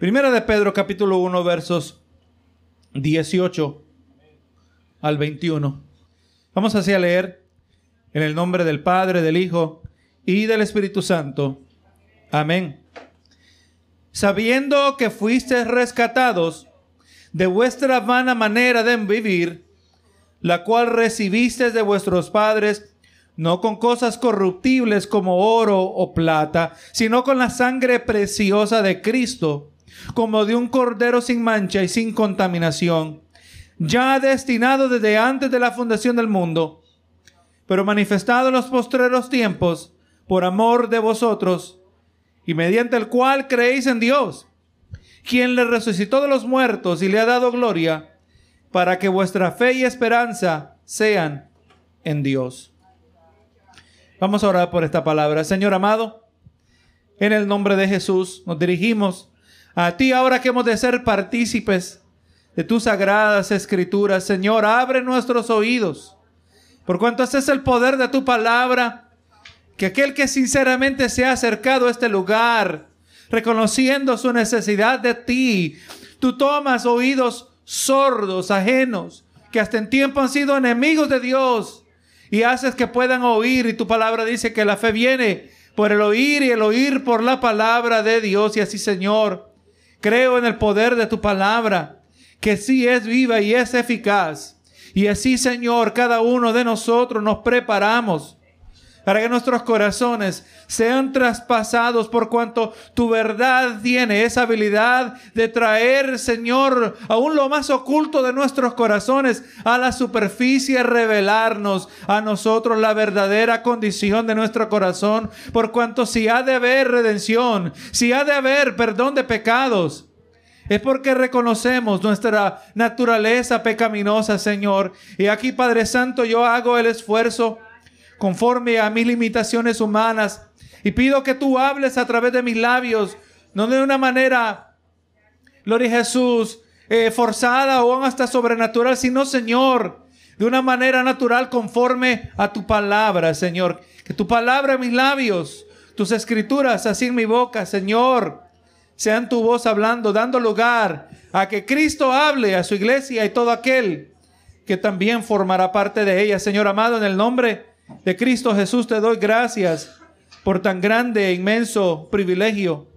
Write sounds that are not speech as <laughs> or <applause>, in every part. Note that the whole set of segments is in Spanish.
Primera de Pedro capítulo 1 versos 18 al 21. Vamos así a leer en el nombre del Padre, del Hijo y del Espíritu Santo. Amén. Sabiendo que fuisteis rescatados de vuestra vana manera de vivir, la cual recibisteis de vuestros padres, no con cosas corruptibles como oro o plata, sino con la sangre preciosa de Cristo, como de un cordero sin mancha y sin contaminación, ya destinado desde antes de la fundación del mundo, pero manifestado en los postreros tiempos por amor de vosotros, y mediante el cual creéis en Dios, quien le resucitó de los muertos y le ha dado gloria, para que vuestra fe y esperanza sean en Dios. Vamos a orar por esta palabra. Señor amado, en el nombre de Jesús nos dirigimos a ti ahora que hemos de ser partícipes de tus sagradas escrituras. Señor, abre nuestros oídos, por cuanto este es el poder de tu palabra, que aquel que sinceramente se ha acercado a este lugar, reconociendo su necesidad de ti, tú tomas oídos sordos, ajenos, que hasta en tiempo han sido enemigos de Dios y haces que puedan oír. Y tu palabra dice que la fe viene por el oír y el oír por la palabra de Dios. Y así, Señor, creo en el poder de tu palabra, que sí es viva y es eficaz. Y así, Señor, cada uno de nosotros nos preparamos para que nuestros corazones sean traspasados por cuanto tu verdad tiene esa habilidad de traer, Señor, aún lo más oculto de nuestros corazones a la superficie, revelarnos a nosotros la verdadera condición de nuestro corazón, por cuanto si ha de haber redención, si ha de haber perdón de pecados, es porque reconocemos nuestra naturaleza pecaminosa, Señor. Y aquí, Padre Santo, yo hago el esfuerzo conforme a mis limitaciones humanas. Y pido que tú hables a través de mis labios, no de una manera, gloria Jesús, eh, forzada o hasta sobrenatural, sino, Señor, de una manera natural conforme a tu palabra, Señor. Que tu palabra en mis labios, tus escrituras así en mi boca, Señor, sean tu voz hablando, dando lugar a que Cristo hable a su iglesia y todo aquel que también formará parte de ella. Señor amado, en el nombre de Cristo Jesús te doy gracias por tan grande e inmenso privilegio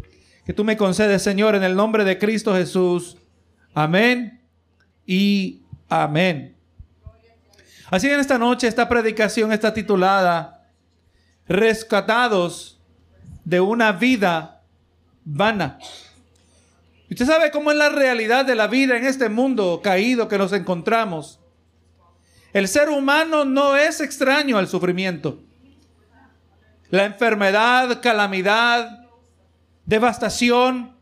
que tú me concedes, Señor, en el nombre de Cristo Jesús. Amén y amén. Así en esta noche esta predicación está titulada Rescatados de una vida vana. Usted sabe cómo es la realidad de la vida en este mundo caído que nos encontramos. El ser humano no es extraño al sufrimiento. La enfermedad, calamidad, devastación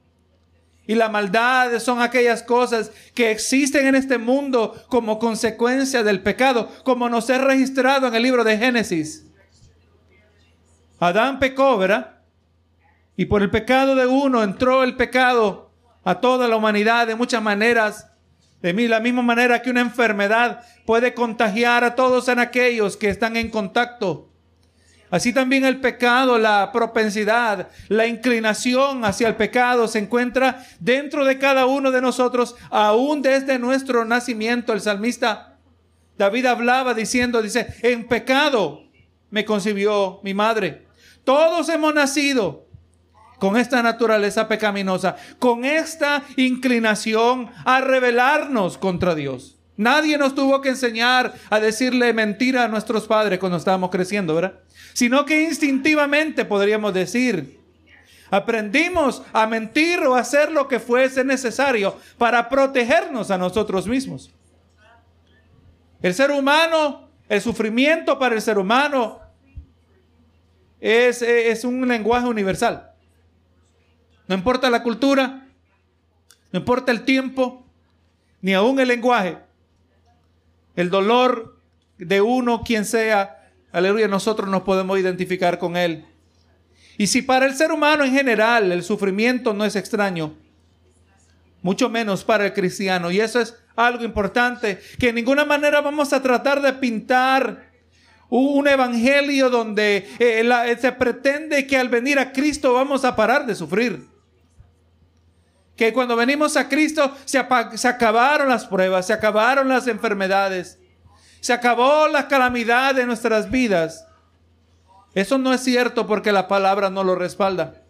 y la maldad son aquellas cosas que existen en este mundo como consecuencia del pecado, como nos es registrado en el libro de Génesis. Adán pecó, ¿verdad? Y por el pecado de uno entró el pecado a toda la humanidad de muchas maneras de mí, la misma manera que una enfermedad puede contagiar a todos en aquellos que están en contacto. Así también el pecado, la propensidad, la inclinación hacia el pecado se encuentra dentro de cada uno de nosotros, aún desde nuestro nacimiento. El salmista David hablaba diciendo, dice, en pecado me concibió mi madre. Todos hemos nacido con esta naturaleza pecaminosa, con esta inclinación a rebelarnos contra Dios. Nadie nos tuvo que enseñar a decirle mentira a nuestros padres cuando estábamos creciendo, ¿verdad? Sino que instintivamente podríamos decir, aprendimos a mentir o a hacer lo que fuese necesario para protegernos a nosotros mismos. El ser humano, el sufrimiento para el ser humano es, es un lenguaje universal. No importa la cultura, no importa el tiempo, ni aún el lenguaje. El dolor de uno, quien sea, aleluya, nosotros nos podemos identificar con él. Y si para el ser humano en general el sufrimiento no es extraño, mucho menos para el cristiano. Y eso es algo importante, que en ninguna manera vamos a tratar de pintar un evangelio donde eh, se pretende que al venir a Cristo vamos a parar de sufrir que cuando venimos a Cristo se, se acabaron las pruebas, se acabaron las enfermedades, se acabó la calamidad de nuestras vidas. Eso no es cierto porque la palabra no lo respalda.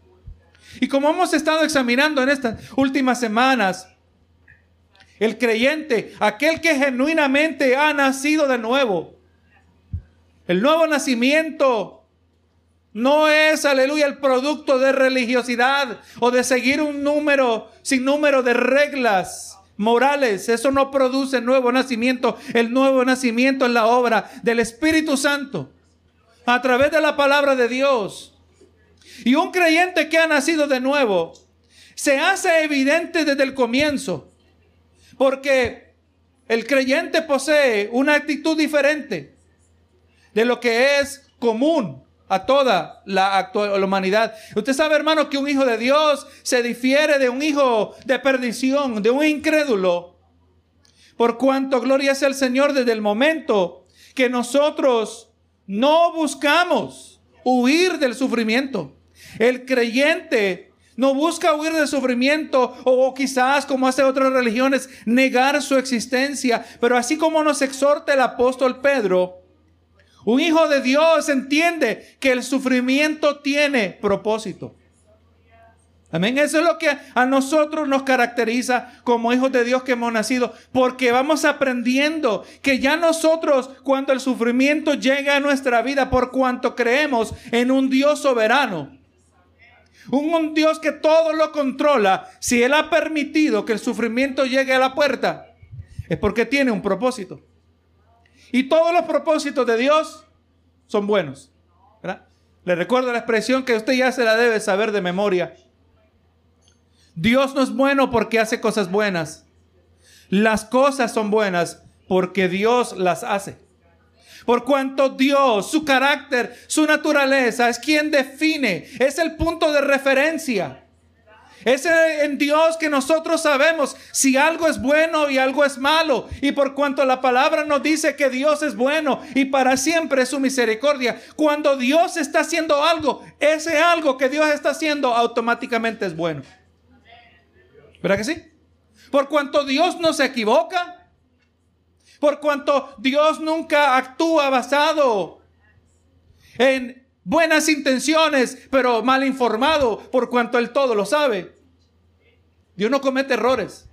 Y como hemos estado examinando en estas últimas semanas, el creyente, aquel que genuinamente ha nacido de nuevo, el nuevo nacimiento no es, aleluya, el producto de religiosidad o de seguir un número sin número de reglas morales. Eso no produce nuevo nacimiento. El nuevo nacimiento es la obra del Espíritu Santo a través de la palabra de Dios. Y un creyente que ha nacido de nuevo se hace evidente desde el comienzo. Porque el creyente posee una actitud diferente de lo que es común a toda la, actual, humanidad. Usted sabe, hermano, que un hijo de Dios se difiere de un hijo de perdición, de un incrédulo. Por cuanto gloria sea el Señor desde el momento que nosotros no buscamos huir del sufrimiento. El creyente no busca huir del sufrimiento o, o quizás como hace otras religiones negar su existencia. Pero así como nos exhorta el apóstol Pedro, un hijo de Dios entiende que el sufrimiento tiene propósito. Amén. Eso es lo que a nosotros nos caracteriza como hijos de Dios que hemos nacido. Porque vamos aprendiendo que ya nosotros, cuando el sufrimiento llega a nuestra vida, por cuanto creemos en un Dios soberano, un, un Dios que todo lo controla, si Él ha permitido que el sufrimiento llegue a la puerta, es porque tiene un propósito. Y todos los propósitos de Dios son buenos. Le recuerdo la expresión que usted ya se la debe saber de memoria. Dios no es bueno porque hace cosas buenas. Las cosas son buenas porque Dios las hace. Por cuanto Dios, su carácter, su naturaleza es quien define, es el punto de referencia. Es en Dios que nosotros sabemos si algo es bueno y algo es malo. Y por cuanto la palabra nos dice que Dios es bueno y para siempre es su misericordia, cuando Dios está haciendo algo, ese algo que Dios está haciendo automáticamente es bueno. ¿Verdad que sí? Por cuanto Dios no se equivoca, por cuanto Dios nunca actúa basado en buenas intenciones, pero mal informado, por cuanto Él todo lo sabe. Dios no comete errores.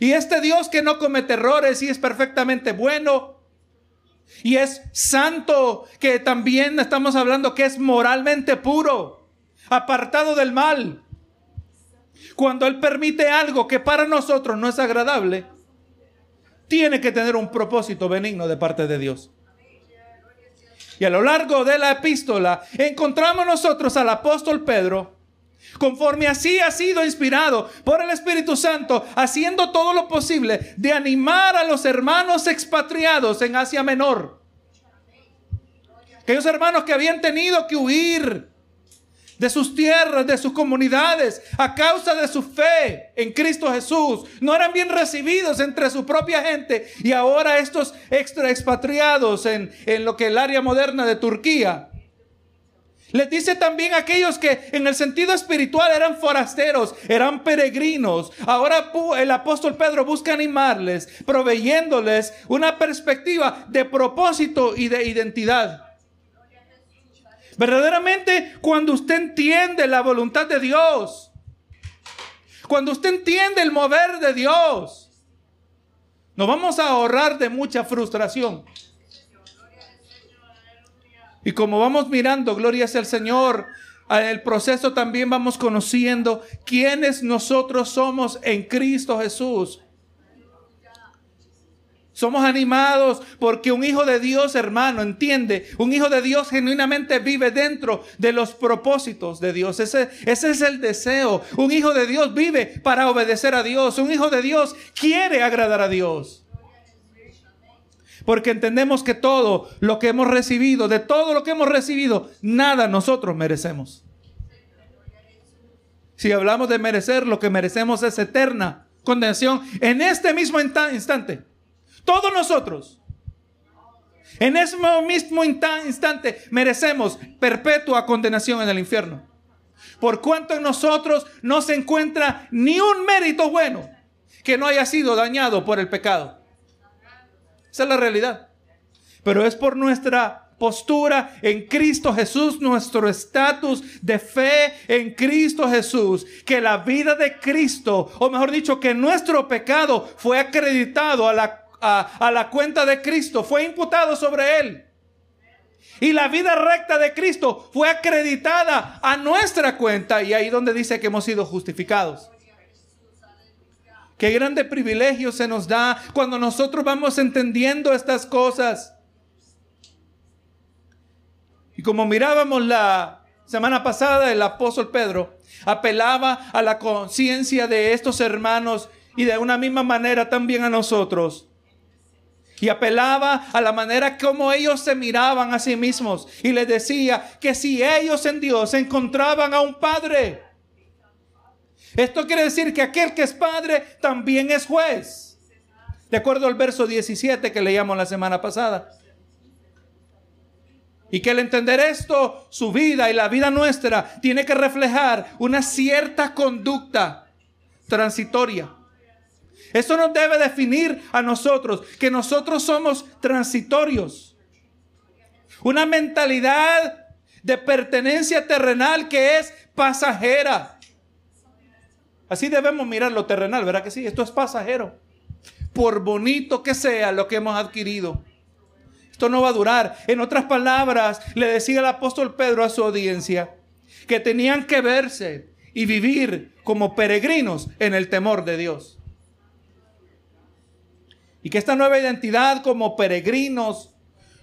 Y este Dios que no comete errores y es perfectamente bueno y es santo, que también estamos hablando que es moralmente puro, apartado del mal. Cuando Él permite algo que para nosotros no es agradable, tiene que tener un propósito benigno de parte de Dios. Y a lo largo de la epístola encontramos nosotros al apóstol Pedro, conforme así ha sido inspirado por el Espíritu Santo, haciendo todo lo posible de animar a los hermanos expatriados en Asia Menor. Aquellos hermanos que habían tenido que huir de sus tierras, de sus comunidades, a causa de su fe en Cristo Jesús. No eran bien recibidos entre su propia gente y ahora estos extra expatriados en, en lo que es el área moderna de Turquía. Les dice también a aquellos que en el sentido espiritual eran forasteros, eran peregrinos. Ahora el apóstol Pedro busca animarles, proveyéndoles una perspectiva de propósito y de identidad. Verdaderamente, cuando usted entiende la voluntad de Dios, cuando usted entiende el mover de Dios, nos vamos a ahorrar de mucha frustración. Y como vamos mirando, gloria el Señor, el proceso también vamos conociendo quiénes nosotros somos en Cristo Jesús. Somos animados porque un hijo de Dios, hermano, entiende. Un hijo de Dios genuinamente vive dentro de los propósitos de Dios. Ese, es el deseo. Un hijo de Dios vive para obedecer a Dios. Un hijo de Dios quiere agradar a Dios. Porque entendemos que todo lo que hemos recibido, de todo lo que hemos recibido, nada nosotros merecemos. Si hablamos de merecer, lo que merecemos es eterna condenación en este mismo instante. Todos nosotros. En ese mismo instante merecemos perpetua condenación en el infierno. Por cuanto en nosotros no se encuentra ni un mérito bueno que no haya sido dañado por el pecado. Esa es la realidad. Pero es por nuestra postura en Cristo Jesús, nuestro estatus de fe en Cristo Jesús, que la vida de Cristo, o mejor dicho, que nuestro pecado fue acreditado a la, a, la cuenta de Cristo, fue imputado sobre él. Y la vida recta de Cristo fue acreditada a nuestra cuenta y ahí donde dice que hemos sido justificados. Qué grande privilegio se nos da cuando nosotros vamos entendiendo estas cosas. Y como mirábamos la semana pasada, el apóstol Pedro apelaba a la conciencia de estos hermanos y de una misma manera también a nosotros. Y apelaba a la manera como ellos se miraban a sí mismos. Y les decía que si ellos en Dios encontraban a un Padre, esto quiere decir que aquel que es Padre también es juez. De acuerdo al verso 17 que leíamos la semana pasada. Y que al entender esto, su vida y la vida nuestra tiene que reflejar una cierta conducta transitoria. Eso nos debe definir a nosotros, que nosotros somos transitorios. Una mentalidad de pertenencia terrenal que es pasajera. Así debemos mirar lo terrenal, ¿verdad que sí? Esto es pasajero. Por bonito que sea lo que hemos adquirido no va a durar. En otras palabras, le decía el apóstol Pedro a su audiencia que tenían que verse y vivir como peregrinos en el temor de Dios. Y que esta nueva identidad como peregrinos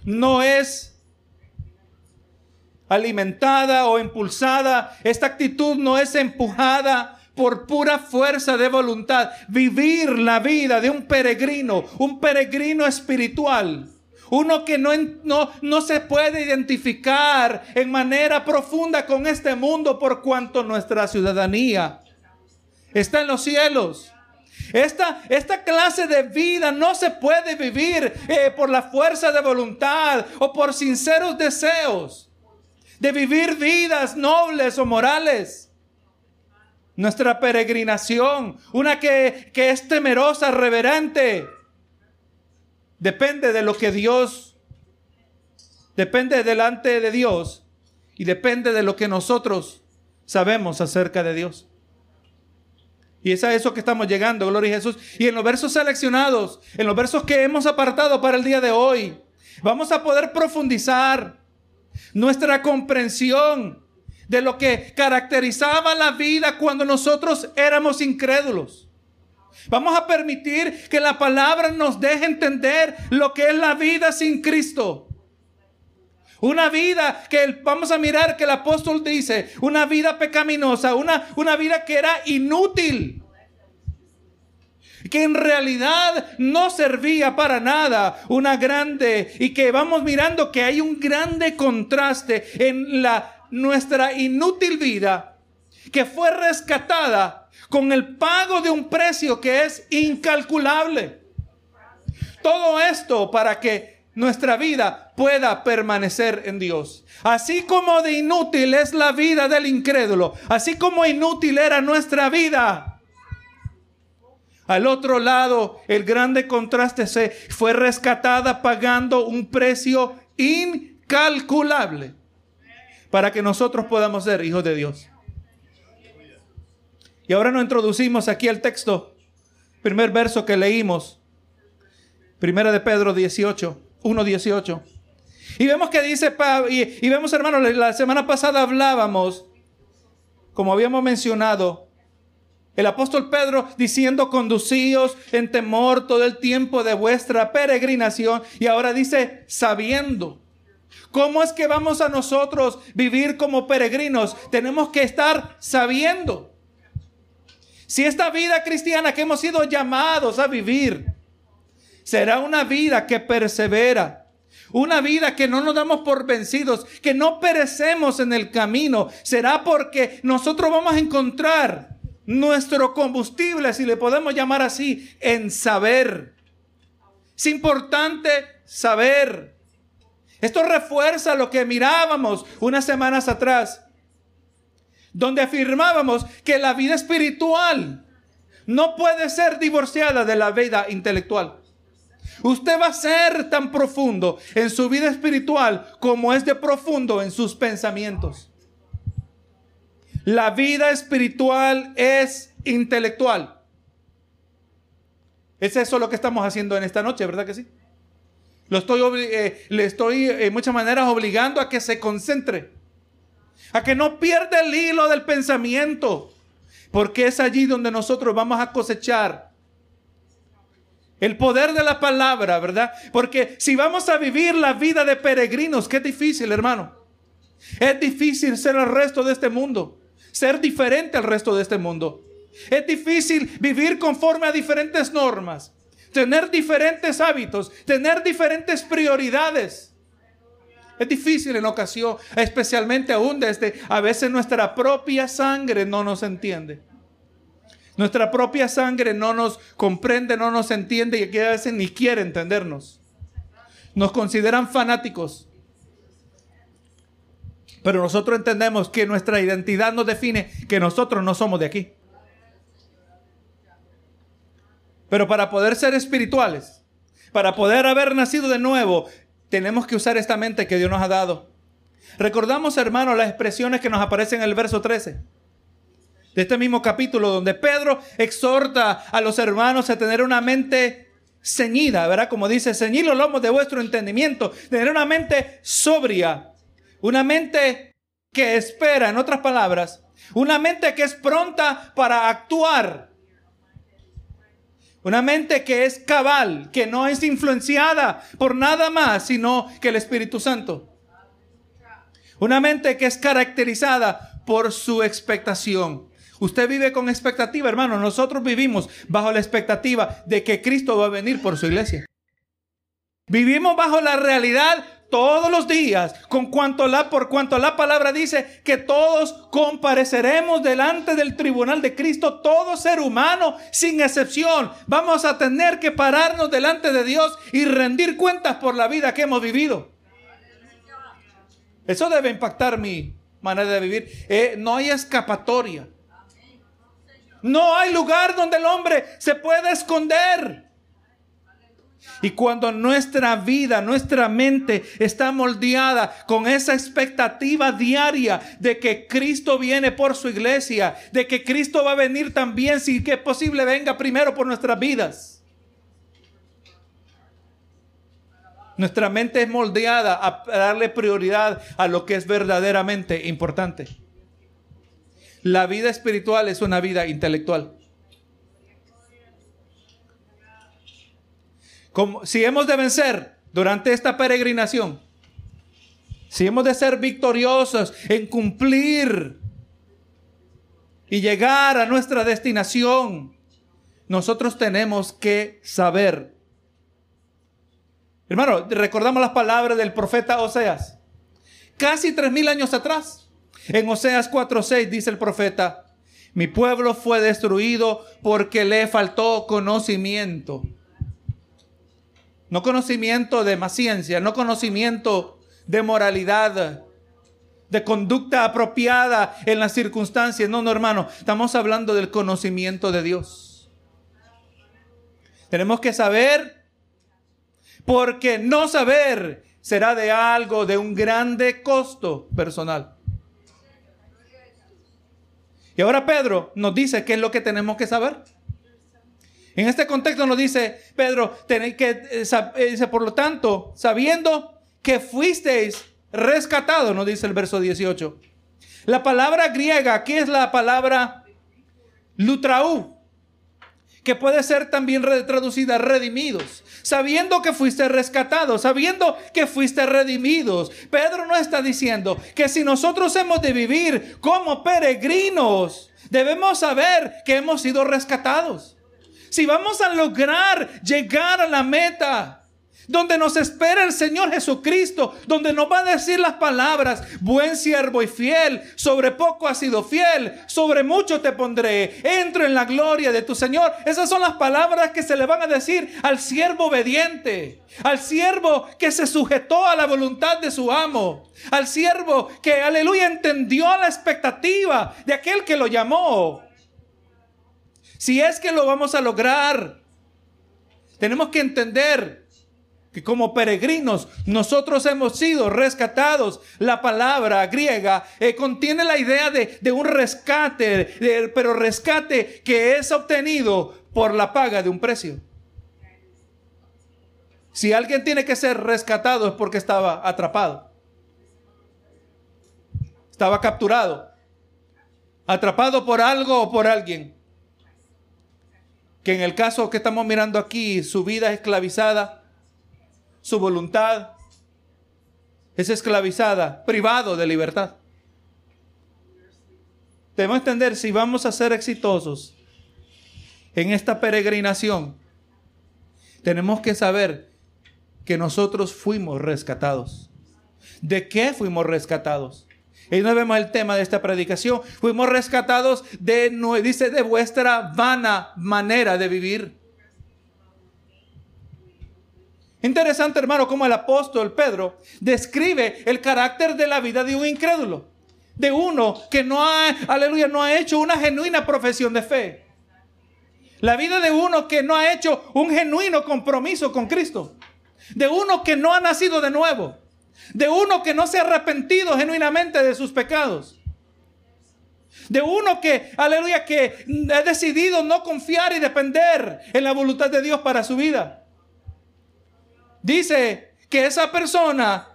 no es alimentada o impulsada, esta actitud no es empujada por pura fuerza de voluntad. Vivir la vida de un peregrino, un peregrino espiritual, uno que no, no, no se puede identificar en manera profunda con este mundo por cuanto nuestra ciudadanía está en los cielos. Esta, esta, clase de vida no se puede vivir eh, por la fuerza de voluntad o por sinceros deseos de vivir vidas nobles o morales. Nuestra peregrinación, una que, que es temerosa, reverente, depende de lo que Dios, depende delante de Dios y depende de lo que nosotros sabemos acerca de Dios. Y es a eso que estamos llegando, gloria a Jesús. Y en los versos seleccionados, en los versos que hemos apartado para el día de hoy, vamos a poder profundizar nuestra comprensión de lo que caracterizaba la vida cuando nosotros éramos incrédulos. Vamos a permitir que la palabra nos deje entender lo que es la vida sin Cristo. Una vida que vamos a mirar que el apóstol dice, una vida pecaminosa, una, una vida que era inútil. Que en realidad no servía para nada. Una grande y que vamos mirando que hay un grande contraste en la nuestra inútil vida que fue rescatada con el pago de un precio que es incalculable. Todo esto para que nuestra vida pueda permanecer en Dios. Así como de inútil es la vida del incrédulo, así como inútil era nuestra vida. Al otro lado, el grande contraste se fue rescatada pagando un precio incalculable para que nosotros podamos ser hijos de Dios. Y ahora nos introducimos aquí al texto, primer verso que leímos, primera de Pedro 18, 1, 18. Y vemos que dice, y, y vemos hermanos, la semana pasada hablábamos, como habíamos mencionado, el apóstol Pedro diciendo, conducíos en temor todo el tiempo de vuestra peregrinación. Y ahora dice, sabiendo. ¿Cómo es que vamos a nosotros vivir como peregrinos? Tenemos que estar sabiendo. Si esta vida cristiana que hemos sido llamados a vivir será una vida que persevera, una vida que no nos damos por vencidos, que no perecemos en el camino, será porque nosotros vamos a encontrar nuestro combustible, si le podemos llamar así, en saber. Es importante saber. Esto refuerza lo que mirábamos unas semanas atrás donde afirmábamos que la vida espiritual no puede ser divorciada de la vida intelectual. Usted va a ser tan profundo en su vida espiritual como es de profundo en sus pensamientos. La vida espiritual es intelectual. Es eso lo que estamos haciendo en esta noche, ¿verdad que sí? Lo estoy, eh, le estoy en muchas maneras obligando a que se concentre, a que no pierda el hilo del pensamiento, porque es allí donde nosotros vamos a cosechar el poder de la palabra, ¿verdad? Porque si vamos a vivir la vida de peregrinos, qué difícil, hermano. Es difícil ser el resto de este mundo, ser diferente al resto de este mundo. Es difícil vivir conforme a diferentes normas, tener diferentes hábitos, tener diferentes prioridades. Es difícil en ocasión, especialmente aún desde a veces nuestra propia sangre no nos entiende. Nuestra propia sangre no nos comprende, no nos entiende y a veces ni quiere entendernos. Nos consideran fanáticos. Pero nosotros entendemos que nuestra identidad nos define que nosotros no somos de aquí. Pero para poder ser espirituales, para poder haber nacido de nuevo, tenemos que usar esta mente que Dios nos ha dado. Recordamos, hermanos, las expresiones que nos aparecen en el verso 13 de este mismo capítulo, donde Pedro exhorta a los hermanos a tener una mente ceñida, ¿verdad? Como dice, ceñid los lomos de vuestro entendimiento, tener una mente sobria, una mente que espera, en otras palabras, una mente que es pronta para actuar una mente que es cabal, que no es influenciada por nada más, sino que el Espíritu Santo. Una mente que es caracterizada por su expectación. Usted vive con expectativa, hermano. Nosotros vivimos bajo la expectativa de que Cristo va a venir por su iglesia. Vivimos bajo la realidad todos los días, con cuanto la, por cuanto la palabra dice que todos compareceremos delante del tribunal de Cristo, todo ser humano, sin excepción, vamos a tener que pararnos delante de Dios y rendir cuentas por la vida que hemos vivido. Eso debe impactar mi manera de vivir. Eh, no hay escapatoria. No hay lugar donde el hombre se pueda esconder. Y cuando nuestra vida, nuestra mente está moldeada con esa expectativa diaria de que Cristo viene por su iglesia, de que Cristo va a venir también, si que es posible, venga primero por nuestras vidas. Nuestra mente es moldeada a darle prioridad a lo que es verdaderamente importante. La vida espiritual es una vida intelectual. Como, si hemos de vencer durante esta peregrinación, si hemos de ser victoriosos en cumplir y llegar a nuestra destinación, nosotros tenemos que saber. Hermano, recordamos las palabras del profeta Oseas. Casi tres mil años atrás. En Oseas 4:6 dice el profeta, mi pueblo fue destruido porque le faltó conocimiento. No conocimiento de más ciencia, no conocimiento de moralidad, de conducta apropiada en las circunstancias. No, no, hermano, estamos hablando del conocimiento de Dios. Tenemos que saber, porque no saber será de algo, de un grande costo personal. Y ahora Pedro nos dice qué es lo que tenemos que saber. En este contexto nos dice Pedro, tenéis que, eh, eh, dice, por lo tanto, sabiendo que fuisteis rescatados, nos dice el verso 18. La palabra griega aquí es la palabra lutraú, que puede ser también traducida redimidos. Sabiendo que fuiste rescatados, sabiendo que fuiste redimidos. Pedro no está diciendo que si nosotros hemos de vivir como peregrinos, debemos saber que hemos sido rescatados si vamos a lograr llegar a la meta, donde nos espera el Señor Jesucristo, donde nos va a decir las palabras, buen siervo y fiel, sobre poco has sido fiel, sobre mucho te pondré, entro en la gloria de tu Señor. Esas son las palabras que se le van a decir al siervo obediente, al siervo que se sujetó a la voluntad de su amo, al siervo que, aleluya, entendió la expectativa de aquel que lo llamó. Si es que lo vamos a lograr, tenemos que entender que como peregrinos nosotros hemos sido rescatados. La palabra griega eh, contiene la idea de, un rescate, pero rescate que es obtenido por la paga de un precio. Si alguien tiene que ser rescatado es porque estaba atrapado. Estaba capturado. Atrapado por algo o por alguien. Que en el caso que estamos mirando aquí, su vida esclavizada su voluntad es esclavizada, privado de libertad. Debemos entender si vamos a ser exitosos en esta peregrinación, tenemos que saber que nosotros fuimos rescatados. ¿De qué fuimos rescatados? Y no vemos el tema de esta predicación. Fuimos rescatados de, dice, de vuestra vana manera de vivir. Interesante, hermano, como el apóstol Pedro describe el carácter de la vida de un incrédulo, de uno que no ha, aleluya, no ha hecho una genuina profesión de fe. La vida de uno que no ha hecho un genuino compromiso con Cristo. De uno que no ha nacido de nuevo. De uno que no se ha arrepentido genuinamente de sus pecados. De uno que, aleluya, que ha decidido no confiar y depender en la voluntad de Dios para su vida. Dice que esa persona,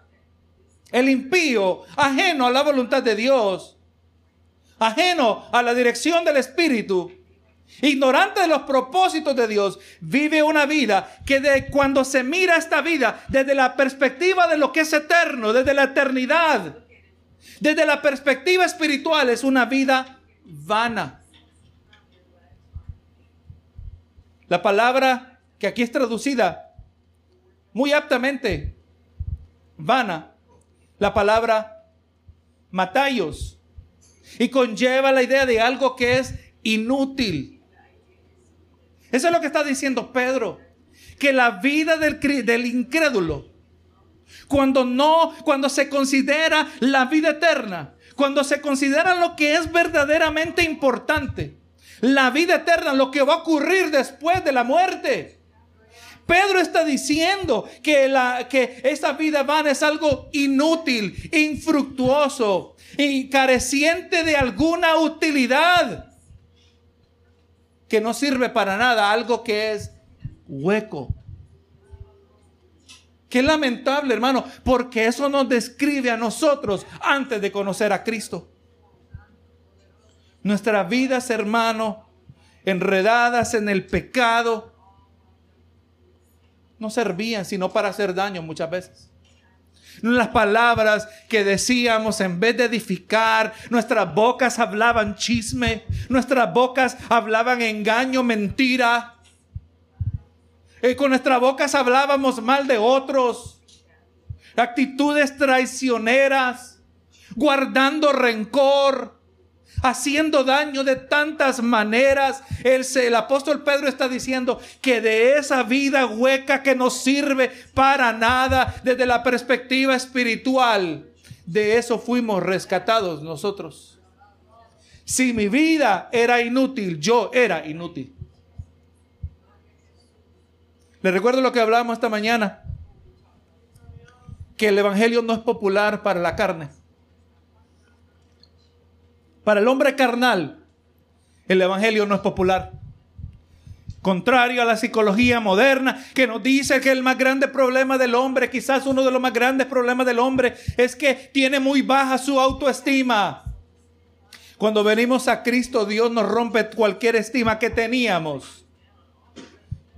el impío, ajeno a la voluntad de Dios, ajeno a la dirección del Espíritu, ignorante de los propósitos de Dios, vive una vida que cuando se mira esta vida desde la perspectiva de lo que es eterno, desde la eternidad, desde la perspectiva espiritual, es una vida vana. La palabra que aquí es traducida muy aptamente vana la palabra matayos y conlleva la idea de algo que es inútil. Eso es lo que está diciendo Pedro, que la vida del, del incrédulo, cuando no, cuando se considera la vida eterna, cuando se considera lo que es verdaderamente importante, la vida eterna, lo que va a ocurrir después de la muerte, Pedro está diciendo que, la, que vida vana es algo inútil, infructuoso y careciente de alguna utilidad. Que no sirve para nada, algo que es hueco. Qué lamentable, hermano, porque eso nos describe a nosotros antes de conocer a Cristo. Nuestras vidas, hermano, enredadas en el pecado, no servían sino para hacer daño muchas veces. Las palabras que decíamos en vez de edificar, nuestras bocas hablaban chisme, nuestras bocas hablaban engaño, mentira. Y con nuestras bocas hablábamos mal de otros, actitudes traicioneras, guardando rencor, haciendo daño de tantas maneras. El, apóstol Pedro está diciendo que de esa vida hueca que no sirve para nada desde la perspectiva espiritual, de eso fuimos rescatados nosotros. Si mi vida era inútil, yo era inútil. Le recuerdo lo que hablábamos esta mañana, que el Evangelio no es popular para la carne. Para el hombre carnal, el Evangelio no es popular. Contrario a la psicología moderna que nos dice que el más grande problema del hombre, quizás uno de los más grandes problemas del hombre, es que tiene muy baja su autoestima. Cuando venimos a Cristo, Dios nos rompe cualquier estima que teníamos.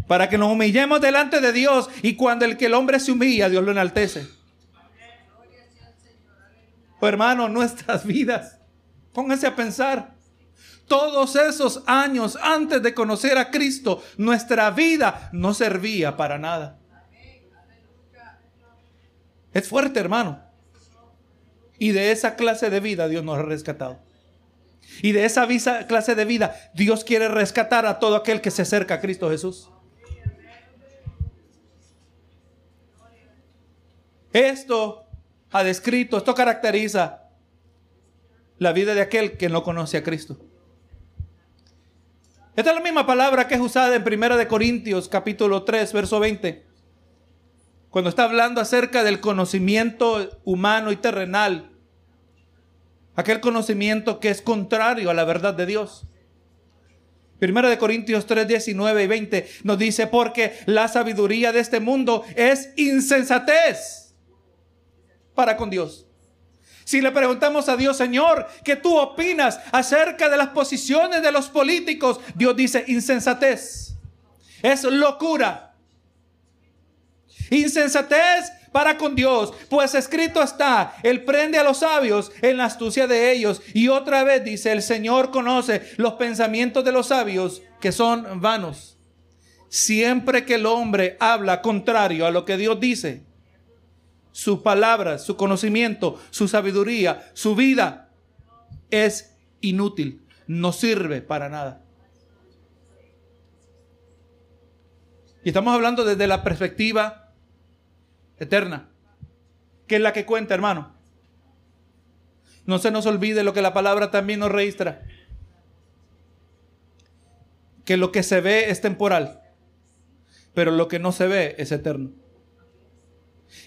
Para que nos humillemos delante de Dios y cuando el que el hombre se humilla, Dios lo enaltece. Oh, hermano, nuestras <laughs> vidas Pónganse a pensar. Todos esos años antes de conocer a Cristo, nuestra vida no servía para nada. Es fuerte, hermano. Y de esa clase de vida Dios nos ha rescatado. Y de esa clase de vida Dios quiere rescatar a todo aquel que se acerca a Cristo Jesús. Esto ha descrito, esto caracteriza la vida de aquel que no conoce a Cristo. Esta es la misma palabra que es usada en Primera de Corintios capítulo 3, verso 20. Cuando está hablando acerca del conocimiento humano y terrenal. Aquel conocimiento que es contrario a la verdad de Dios. Primera de Corintios 3, 19 y 20 nos dice, porque la sabiduría de este mundo es insensatez para con Dios. Si le preguntamos a Dios, Señor, ¿qué tú opinas acerca de las posiciones de los políticos? Dios dice, insensatez. Es locura. Insensatez para con Dios, pues escrito está, Él prende a los sabios en la astucia de ellos. Y otra vez dice, el Señor conoce los pensamientos de los sabios que son vanos. Siempre que el hombre habla contrario a lo que Dios dice, su palabra, su conocimiento, su sabiduría, su vida es inútil, no sirve para nada. Y estamos hablando desde la perspectiva eterna, que es la que cuenta, hermano. No se nos olvide lo que la palabra también nos registra. Que lo que se ve es temporal, pero lo que no se ve es eterno.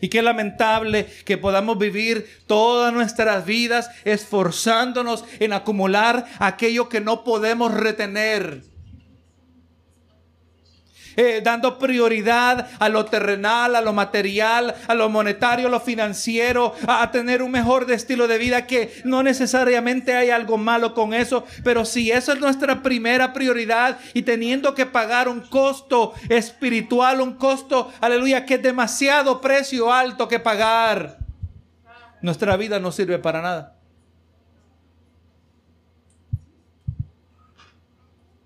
Y qué lamentable que podamos vivir todas nuestras vidas esforzándonos en acumular aquello que no podemos retener. Eh, dando prioridad a lo terrenal, a lo material, a lo monetario, a lo financiero, a, tener un mejor estilo de vida, que no necesariamente hay algo malo con eso, pero si eso es nuestra primera prioridad y teniendo que pagar un costo espiritual, un costo, aleluya, que es demasiado precio alto que pagar, nuestra vida no sirve para nada.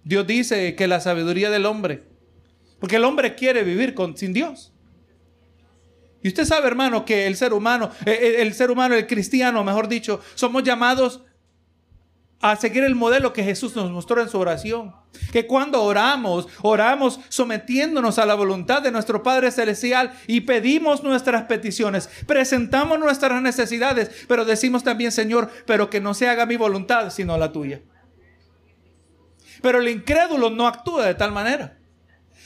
Dios dice que la sabiduría del hombre porque el hombre quiere vivir con, sin Dios. Y usted sabe, hermano, que el ser humano, eh, eh, el ser humano, el cristiano, mejor dicho, somos llamados a seguir el modelo que Jesús nos mostró en su oración. Que cuando oramos, oramos sometiéndonos a la voluntad de nuestro Padre Celestial y pedimos nuestras peticiones, presentamos nuestras necesidades, pero decimos también, Señor, pero que no se haga mi voluntad, sino la tuya. Pero el incrédulo no actúa de tal manera.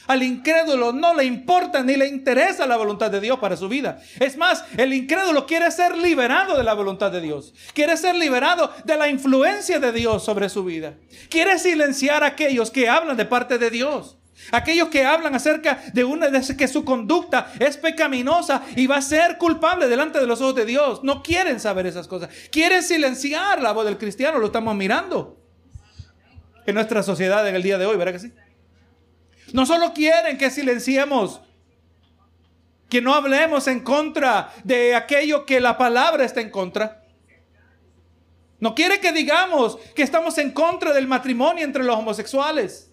Al incrédulo no le importa ni le interesa la voluntad de Dios para su vida. Es más, el incrédulo quiere ser liberado de la voluntad de Dios. Quiere ser liberado de la influencia de Dios sobre su vida. Quiere silenciar a aquellos que hablan de parte de Dios. Aquellos que hablan acerca de una de que su conducta es pecaminosa y va a ser culpable delante de los ojos de Dios. No quieren saber esas cosas. Quieren silenciar la voz del cristiano. Lo estamos mirando en nuestra sociedad en el día de hoy, ¿verdad que sí? No solo quieren que silenciemos, que no hablemos en contra de aquello que la palabra está en contra. No quiere que digamos que estamos en contra del matrimonio entre los homosexuales.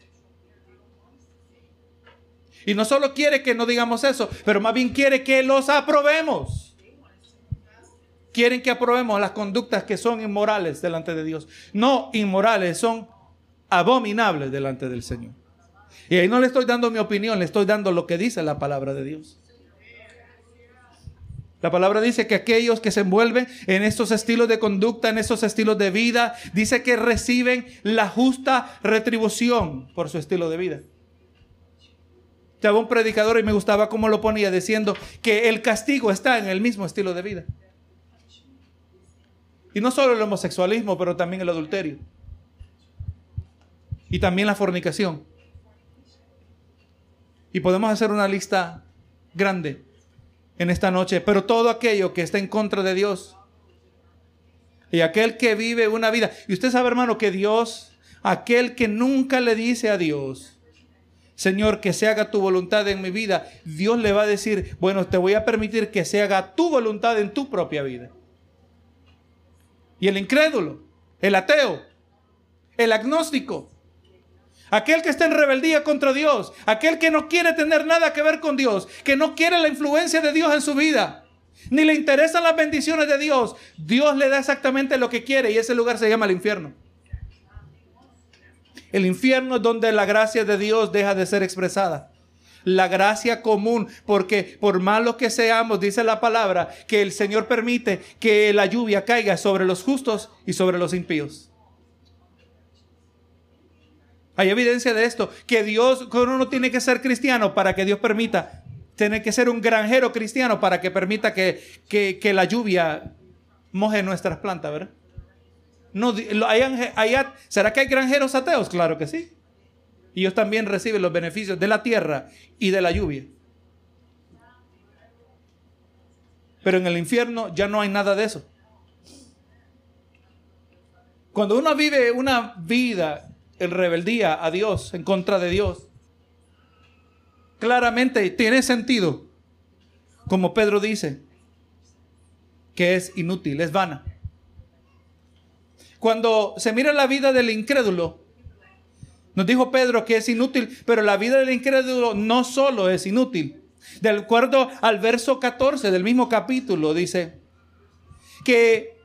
Y no solo quiere que no digamos eso, pero más bien quiere que los aprobemos. Quieren que aprobemos las conductas que son inmorales delante de Dios. No inmorales, son abominables delante del Señor. Y ahí no le estoy dando mi opinión, le estoy dando lo que dice la palabra de Dios. La palabra dice que aquellos que se envuelven en estos estilos de conducta, en estos estilos de vida, dice que reciben la justa retribución por su estilo de vida. Estaba un predicador y me gustaba cómo lo ponía diciendo que el castigo está en el mismo estilo de vida. Y no solo el homosexualismo, pero también el adulterio. Y también la fornicación. Y podemos hacer una lista grande en esta noche, pero todo aquello que está en contra de Dios y aquel que vive una vida, y usted sabe hermano que Dios, aquel que nunca le dice a Dios, Señor, que se haga tu voluntad en mi vida, Dios le va a decir, bueno, te voy a permitir que se haga tu voluntad en tu propia vida. Y el incrédulo, el ateo, el agnóstico, Aquel que está en rebeldía contra Dios, aquel que no quiere tener nada que ver con Dios, que no quiere la influencia de Dios en su vida. ni le interesan las bendiciones de Dios, Dios le da exactamente lo que quiere y ese lugar se llama el infierno. El infierno es donde la gracia de Dios deja de ser expresada. La gracia común, porque por malo que seamos, dice la palabra, que el Señor permite que la lluvia caiga sobre los justos y sobre los impíos. Hay evidencia de esto, que Dios, uno no tiene que ser cristiano para que Dios permita, tiene que ser un granjero cristiano para que permita que, que, la lluvia moje nuestras plantas, ¿verdad? No, ¿Será que hay granjeros ateos? Claro que sí. Y ellos también reciben los beneficios de la tierra y de la lluvia. Pero en el infierno ya no hay nada de eso. Cuando uno vive una vida en rebeldía a Dios, en contra de Dios, claramente tiene sentido, como Pedro dice, que es inútil, es vana. Cuando se mira la vida del incrédulo, nos dijo Pedro que es inútil, pero la vida del incrédulo no solo es inútil. De acuerdo al verso 14 del mismo capítulo, dice que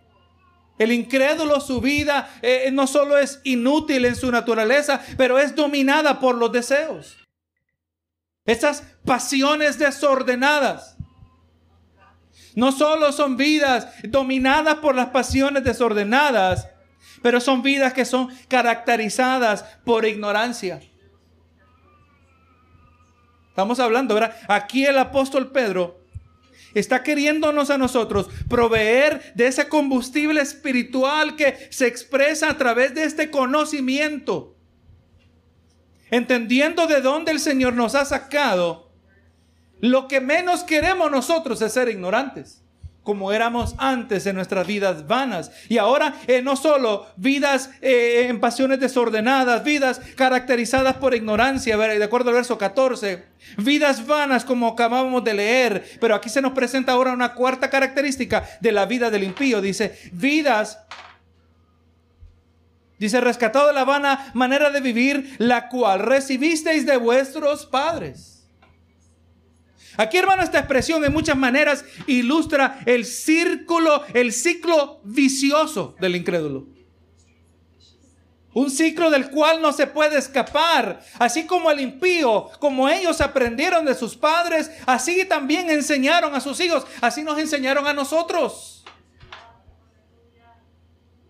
el incrédulo, su vida eh, no solo es inútil en su naturaleza, pero es dominada por los deseos. Esas pasiones desordenadas. No solo son vidas dominadas por las pasiones desordenadas, pero son vidas que son caracterizadas por ignorancia. Estamos hablando, ¿verdad? Aquí el apóstol Pedro está queriéndonos a nosotros proveer de ese combustible espiritual que se expresa a través de este conocimiento. Entendiendo de dónde el Señor nos ha sacado, lo que menos queremos nosotros es ser ignorantes como éramos antes en nuestras vidas vanas. Y ahora eh, no solo vidas eh, en pasiones desordenadas, vidas caracterizadas por ignorancia, de acuerdo al verso 14, vidas vanas como acabamos de leer, pero aquí se nos presenta ahora una cuarta característica de la vida del impío. Dice, vidas Dice, rescatado de la vana manera de vivir, la cual recibisteis de vuestros padres. Aquí, hermano, esta expresión en muchas maneras ilustra el círculo, el ciclo vicioso del incrédulo. Un ciclo del cual no se puede escapar. Así como el impío, como ellos aprendieron de sus padres, así también enseñaron a sus hijos, así nos enseñaron a nosotros.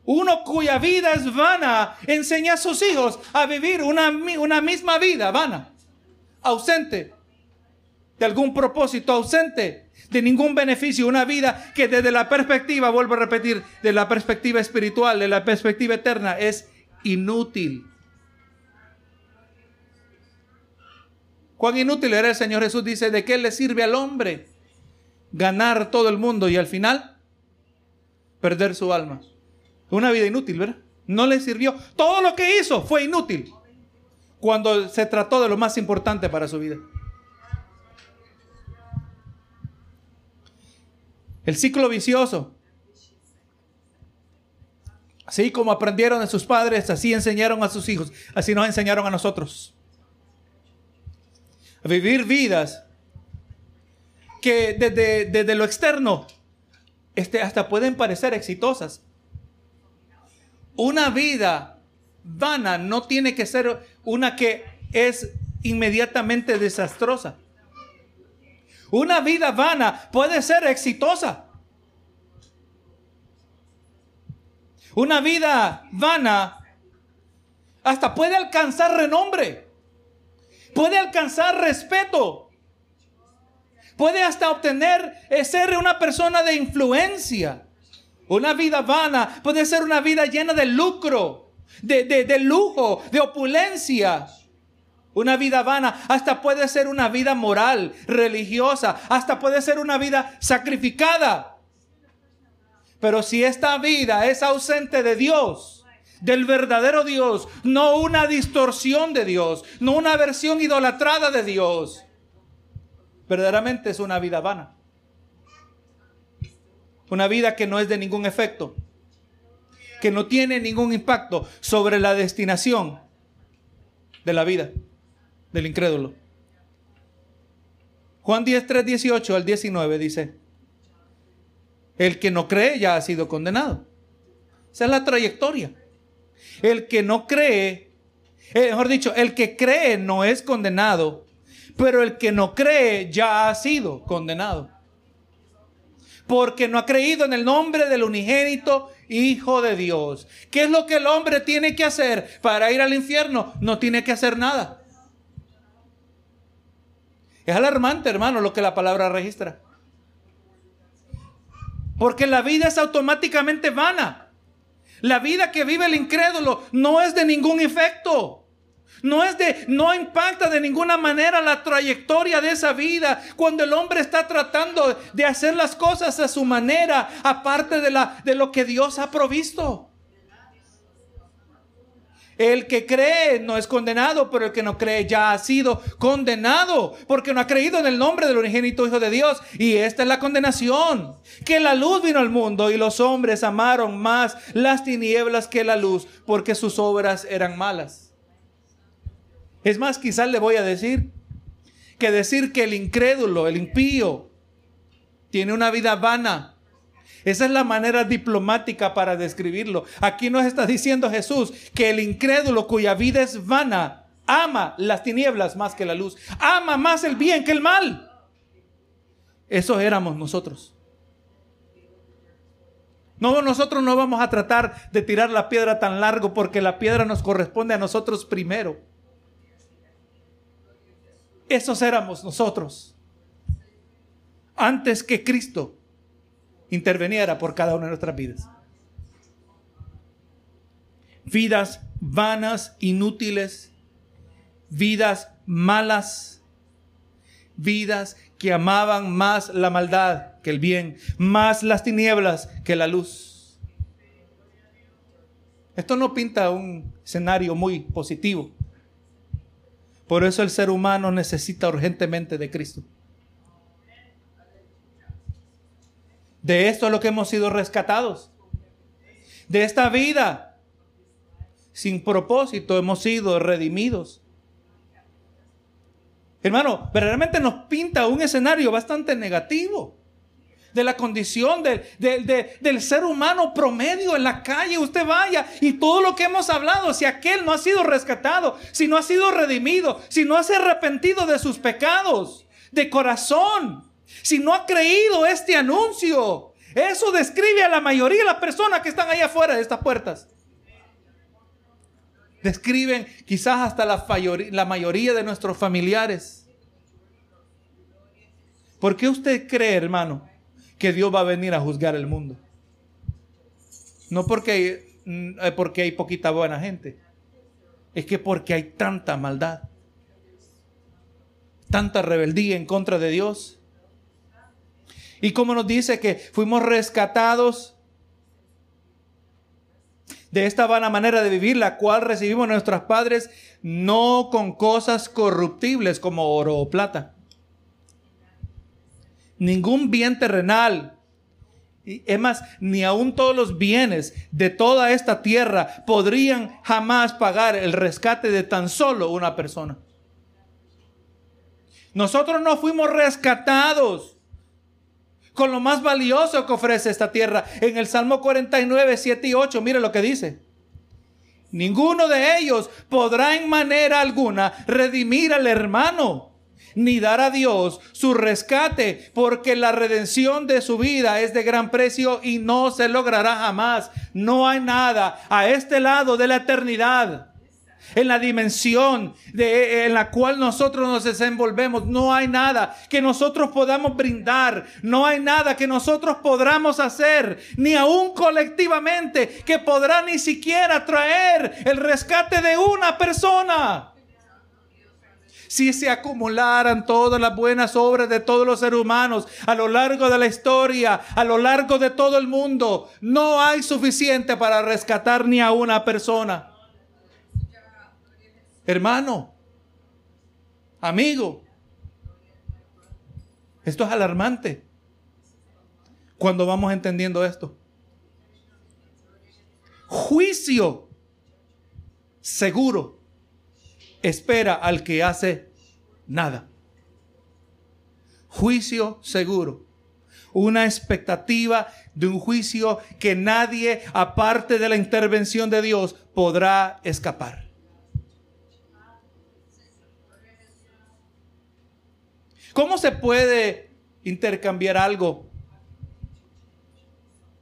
Uno cuya vida es vana enseña a sus hijos a vivir una, una misma vida vana, ausente de algún propósito ausente, de ningún beneficio, una vida que desde la perspectiva, vuelvo a repetir, de la perspectiva espiritual, de la perspectiva eterna, es inútil. Cuán inútil era el Señor Jesús, dice, ¿de qué le sirve al hombre ganar todo el mundo y al final perder su alma? Una vida inútil, ¿verdad? No le sirvió. Todo lo que hizo fue inútil cuando se trató de lo más importante para su vida. El ciclo vicioso. Así como aprendieron de sus padres, así enseñaron a sus hijos, así nos enseñaron a nosotros. A vivir vidas que desde, desde lo externo este, hasta pueden parecer exitosas. Una vida vana no tiene que ser una que es inmediatamente desastrosa. Una vida vana puede ser exitosa. Una vida vana hasta puede alcanzar renombre. Puede alcanzar respeto. Puede hasta obtener eh, ser una persona de influencia. Una vida vana puede ser una vida llena de lucro, de, de lujo, de opulencia. Una vida vana, hasta puede ser una vida moral, religiosa, hasta puede ser una vida sacrificada. Pero si esta vida es ausente de Dios, del verdadero Dios, no una distorsión de Dios, no una versión idolatrada de Dios, verdaderamente es una vida vana. Una vida que no es de ningún efecto, que no tiene ningún impacto sobre la destinación de la vida del incrédulo. Juan 10, 3, 18 al 19 dice, El que no cree ya ha sido condenado. Esa es la trayectoria. El que no cree, eh, mejor dicho, el que cree no es condenado, pero el que no cree ya ha sido condenado. Porque no ha creído en el nombre del unigénito Hijo de Dios. ¿Qué es lo que el hombre tiene que hacer para ir al infierno? No tiene que hacer nada. Es alarmante, hermano, lo que la palabra registra. Porque la vida es automáticamente vana. La vida que vive el incrédulo no es de ningún efecto. No es de, no impacta de ninguna manera la trayectoria de esa vida cuando el hombre está tratando de hacer las cosas a su manera, aparte de, la, de lo que Dios ha provisto. El que cree no es condenado, pero el que no cree ya ha sido condenado, porque no ha creído en el nombre del unigénito Hijo de Dios. Y esta es la condenación, que la luz vino al mundo y los hombres amaron más las tinieblas que la luz, porque sus obras eran malas. Es más, quizás le voy a decir que decir que el incrédulo, el impío, tiene una vida vana, esa es la manera diplomática para describirlo. Aquí nos está diciendo Jesús que el incrédulo cuya vida es vana ama las tinieblas más que la luz, ama más el bien que el mal. Eso éramos nosotros. No, nosotros no vamos a tratar de tirar la piedra tan largo porque la piedra nos corresponde a nosotros primero. Esos éramos nosotros. Antes que Cristo interveniera por cada una de nuestras vidas. Vidas vanas, inútiles, vidas malas, vidas que amaban más la maldad que el bien, más las tinieblas que la luz. Esto no pinta un escenario muy positivo. Por eso el ser humano necesita urgentemente de Cristo. De esto es lo que hemos sido rescatados. De esta vida sin propósito hemos sido redimidos. Hermano, verdaderamente nos pinta un escenario bastante negativo de la condición del, del, ser humano promedio en la calle. Usted vaya y todo lo que hemos hablado, si aquel no ha sido rescatado, si no ha sido redimido, si no ha se arrepentido de sus pecados de corazón, si no ha creído este anuncio. Eso describe a la mayoría de las personas que están ahí afuera de estas puertas. Describen quizás hasta la, la mayoría de nuestros familiares. ¿Por qué usted cree, hermano, que Dios va a venir a juzgar el mundo? No porque, mm, eh, porque hay poquita buena gente. Es que porque hay tanta maldad. Tanta rebeldía en contra de Dios y como nos dice que fuimos rescatados de esta vana manera de vivir, la cual recibimos nuestros padres, no con cosas corruptibles como oro o plata. Ningún bien terrenal, es más, ni aun todos los bienes de toda esta tierra podrían jamás pagar el rescate de tan solo una persona. Nosotros no fuimos rescatados con lo más valioso que ofrece esta tierra. En el Salmo 49, 7 y 8, mire lo que dice. Ninguno de ellos podrá en manera alguna redimir al hermano, ni dar a Dios su rescate, porque la redención de su vida es de gran precio y no se logrará jamás. No hay nada a este lado de la eternidad en la dimensión de, en la cual nosotros nos desenvolvemos. No hay nada que nosotros podamos brindar, no hay nada que nosotros podamos hacer, ni aún colectivamente, que podrá ni siquiera traer el rescate de una persona si se acumularan todas las buenas obras de todos los seres humanos a lo largo de la historia, a lo largo de todo el mundo, no hay suficiente para rescatar ni a una persona. Hermano, amigo, esto es alarmante cuando vamos entendiendo esto. Juicio seguro espera al que hace nada. Juicio seguro. una expectativa de un juicio que nadie, aparte de la intervención de Dios, podrá escapar. ¿Cómo se puede intercambiar algo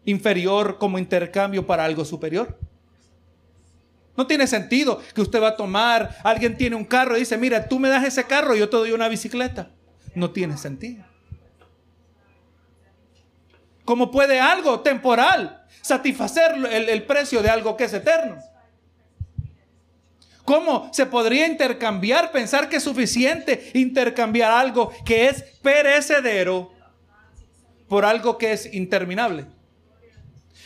inferior como intercambio para algo superior? No tiene sentido que usted va a tomar, alguien tiene un carro y dice, mira, tú me das ese carro, yo te doy una bicicleta. No tiene sentido. ¿Cómo puede algo temporal satisfacer el, el precio de algo que es eterno? ¿Cómo se podría intercambiar, pensar que es suficiente intercambiar algo que es perecedero por algo que es interminable?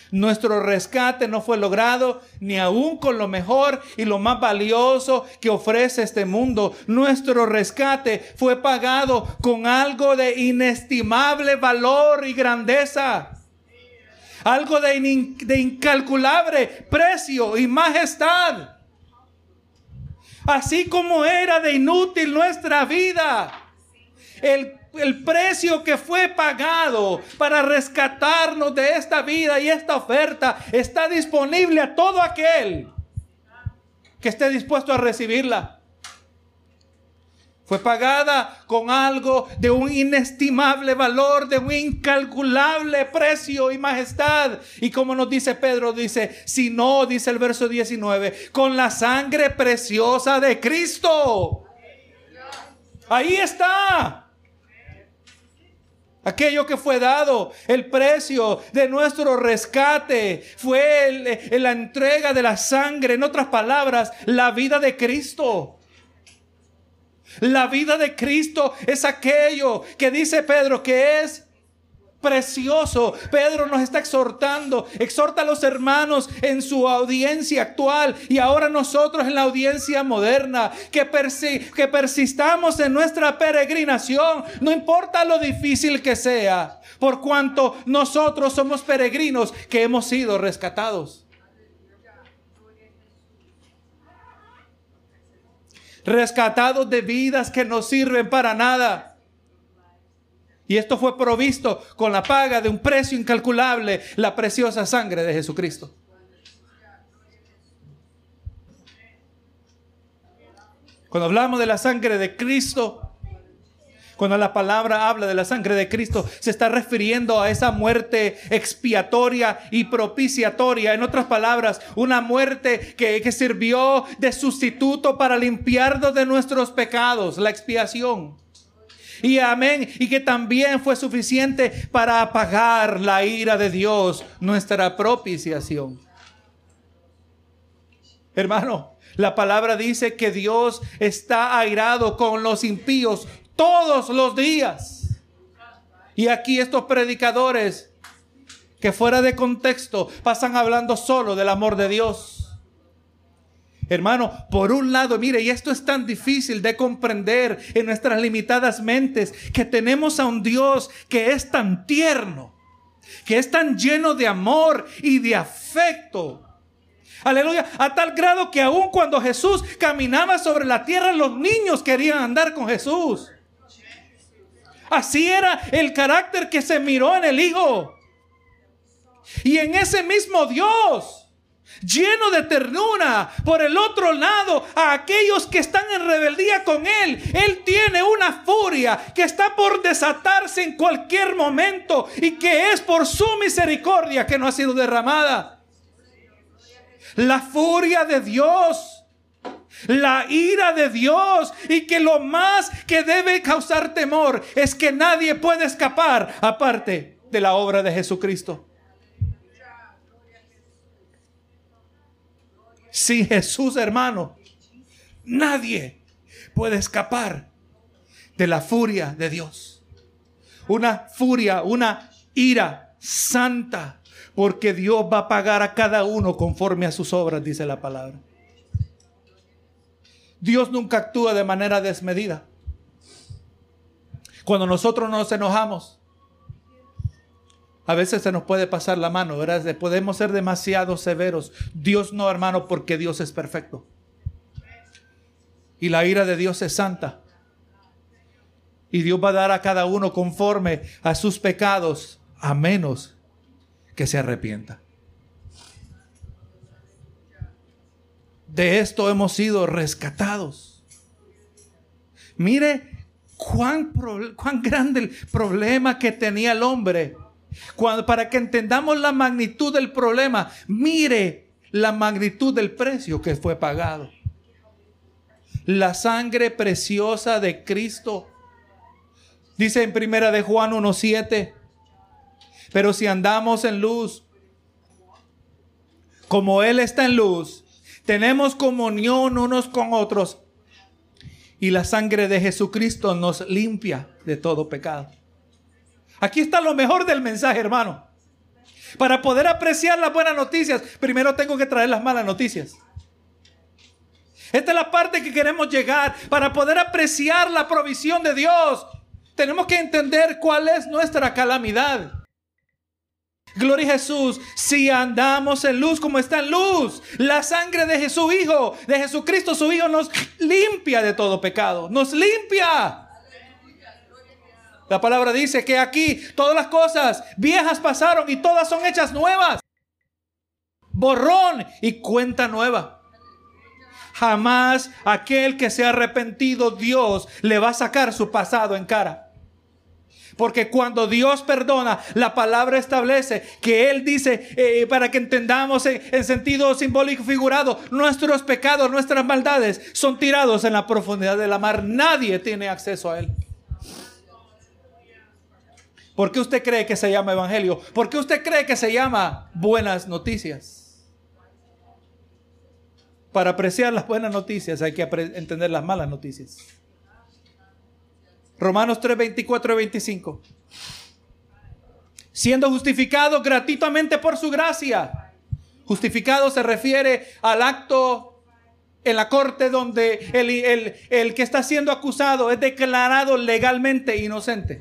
Nuestro rescate no fue logrado ni aún con lo mejor y lo más valioso que ofrece este mundo. Nuestro rescate fue pagado con algo de inestimable valor y grandeza. Algo de, de incalculable precio y majestad así como era de inútil nuestra vida. El, precio que fue pagado para rescatarnos de esta vida y esta oferta está disponible a todo aquel que esté dispuesto a recibirla fue pagada con algo de un inestimable valor, de un incalculable precio y majestad. Y como nos dice Pedro, dice, si no, dice el verso 19, con la sangre preciosa de Cristo. Ahí está. Aquello que fue dado, el precio de nuestro rescate, fue la entrega de la sangre, en otras palabras, la vida de Cristo. La vida de Cristo es aquello que dice Pedro que es precioso. Pedro nos está exhortando, exhorta a los hermanos en su audiencia actual y ahora nosotros en la audiencia moderna, que, que persistamos en nuestra peregrinación, no importa lo difícil que sea, por cuanto nosotros somos peregrinos que hemos sido rescatados. Rescatados de vidas que no sirven para nada. Y esto fue provisto con la paga de un precio incalculable, la preciosa sangre de Jesucristo. Cuando hablamos de la sangre de Cristo, cuando la palabra habla de la sangre de Cristo, se está refiriendo a esa muerte expiatoria y propiciatoria. En otras palabras, una muerte que, que sirvió de sustituto para limpiarnos de nuestros pecados, la expiación. Y amén. Y que también fue suficiente para apagar la ira de Dios, nuestra propiciación. Hermano, la palabra dice que Dios está airado con los impíos todos los días. Y aquí estos predicadores que fuera de contexto pasan hablando solo del amor de Dios. Hermano, por un lado, mire, y esto es tan difícil de comprender en nuestras limitadas mentes, que tenemos a un Dios que es tan tierno, que es tan lleno de amor y de afecto. Aleluya, a tal grado que aun cuando Jesús caminaba sobre la tierra, los niños querían andar con Jesús. Así era el carácter que se miró en el Hijo. Y en ese mismo Dios, lleno de ternura, por el otro lado, a aquellos que están en rebeldía con Él, Él tiene una furia que está por desatarse en cualquier momento y que es por su misericordia que no ha sido derramada. La furia de Dios la ira de Dios y que lo más que debe causar temor es que nadie puede escapar aparte de la obra de Jesucristo. Sin Jesús, hermano, nadie puede escapar de la furia de Dios. Una furia, una ira santa, porque Dios va a pagar a cada uno conforme a sus obras, dice la palabra. Dios nunca actúa de manera desmedida. Cuando nosotros nos enojamos, a veces se nos puede pasar la mano, ¿verdad? Podemos ser demasiado severos. Dios no, hermano, porque Dios es perfecto. Y la ira de Dios es santa. Y Dios va a dar a cada uno conforme a sus pecados, a menos que se arrepienta. De esto hemos sido rescatados. Mire cuán, cuán grande el problema que tenía el hombre. Cuando, para que entendamos la magnitud del problema, mire la magnitud del precio que fue pagado. La sangre preciosa de Cristo Dice en primera de Juan 1.7, pero si andamos en luz, como Él está en luz, tenemos comunión unos con otros y la sangre de Jesucristo nos limpia de todo pecado. Aquí está lo mejor del mensaje, hermano. Para poder apreciar las buenas noticias, primero tengo que traer las malas noticias. Esta es la parte que queremos llegar para poder apreciar la provisión de Dios tenemos que entender cuál es nuestra calamidad. Gloria a Jesús, si andamos en luz como está en luz, la sangre de Jesús Hijo, de Jesucristo su Hijo, nos limpia de todo pecado, nos limpia. La palabra dice que aquí todas las cosas viejas pasaron y todas son hechas nuevas. Borrón y cuenta nueva. Jamás aquel que se ha arrepentido, Dios le va a sacar su pasado en cara. Porque cuando Dios perdona, la palabra establece que Él dice, eh, para que entendamos en, en, sentido simbólico figurado, nuestros pecados, nuestras maldades son tirados en la profundidad de la mar. Nadie tiene acceso a Él. ¿Por qué usted cree que se llama Evangelio? ¿Por qué usted cree que se llama buenas noticias? Para apreciar las buenas noticias hay que entender las malas noticias. Romanos 3, 24 y 25. Siendo justificado gratuitamente por su gracia. Justificado se refiere al acto en la corte donde el, el, el que está siendo acusado es declarado legalmente inocente.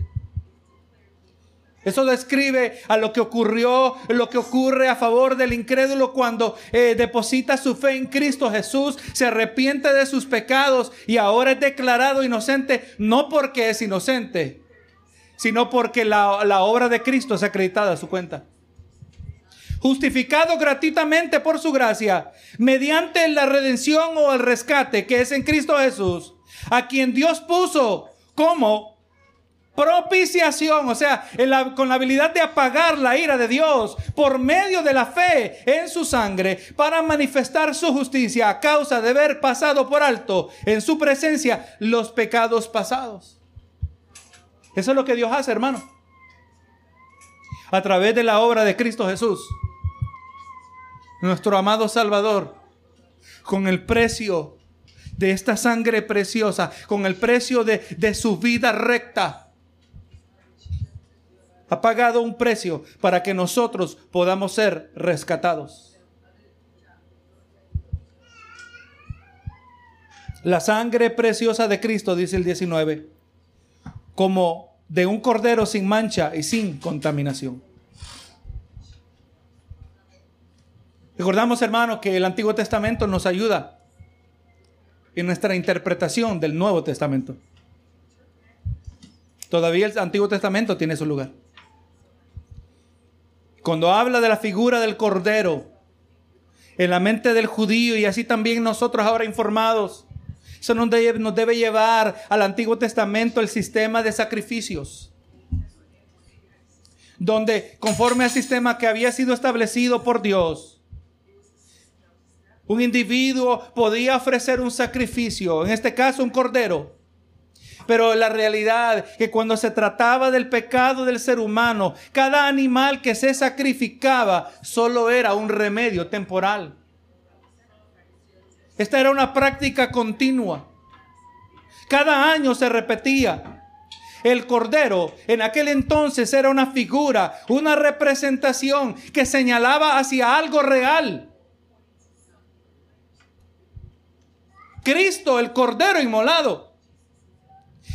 Eso describe a lo que ocurrió, lo que ocurre a favor del incrédulo cuando eh, deposita su fe en Cristo Jesús, se arrepiente de sus pecados y ahora es declarado inocente, no porque es inocente, sino porque la, la obra de Cristo es acreditada a su cuenta. Justificado gratuitamente por su gracia, mediante la redención o el rescate que es en Cristo Jesús, a quien Dios puso como propiciación, o sea, con la habilidad de apagar la ira de Dios por medio de la fe en su sangre para manifestar su justicia a causa de haber pasado por alto en su presencia los pecados pasados. Eso es lo que Dios hace, hermano. A través de la obra de Cristo Jesús, nuestro amado Salvador, con el precio de esta sangre preciosa, con el precio de, de su vida recta, ha pagado un precio para que nosotros podamos ser rescatados. La sangre preciosa de Cristo, dice el 19, como de un cordero sin mancha y sin contaminación. Recordamos, hermanos, que el Antiguo Testamento nos ayuda en nuestra interpretación del Nuevo Testamento. Todavía el Antiguo Testamento tiene su lugar. Cuando habla de la figura del Cordero en la mente del judío y así también nosotros ahora informados, eso nos debe, debe llevar al Antiguo Testamento el sistema de sacrificios. Donde conforme al sistema que había sido establecido por Dios, un individuo podía ofrecer un sacrificio, en este caso un cordero, pero la realidad que cuando se trataba del pecado del ser humano, cada animal que se sacrificaba solo era un remedio temporal. Esta era una práctica continua. Cada año se repetía. El cordero en aquel entonces era una figura, una representación que señalaba hacia algo real. Cristo, el cordero inmolado,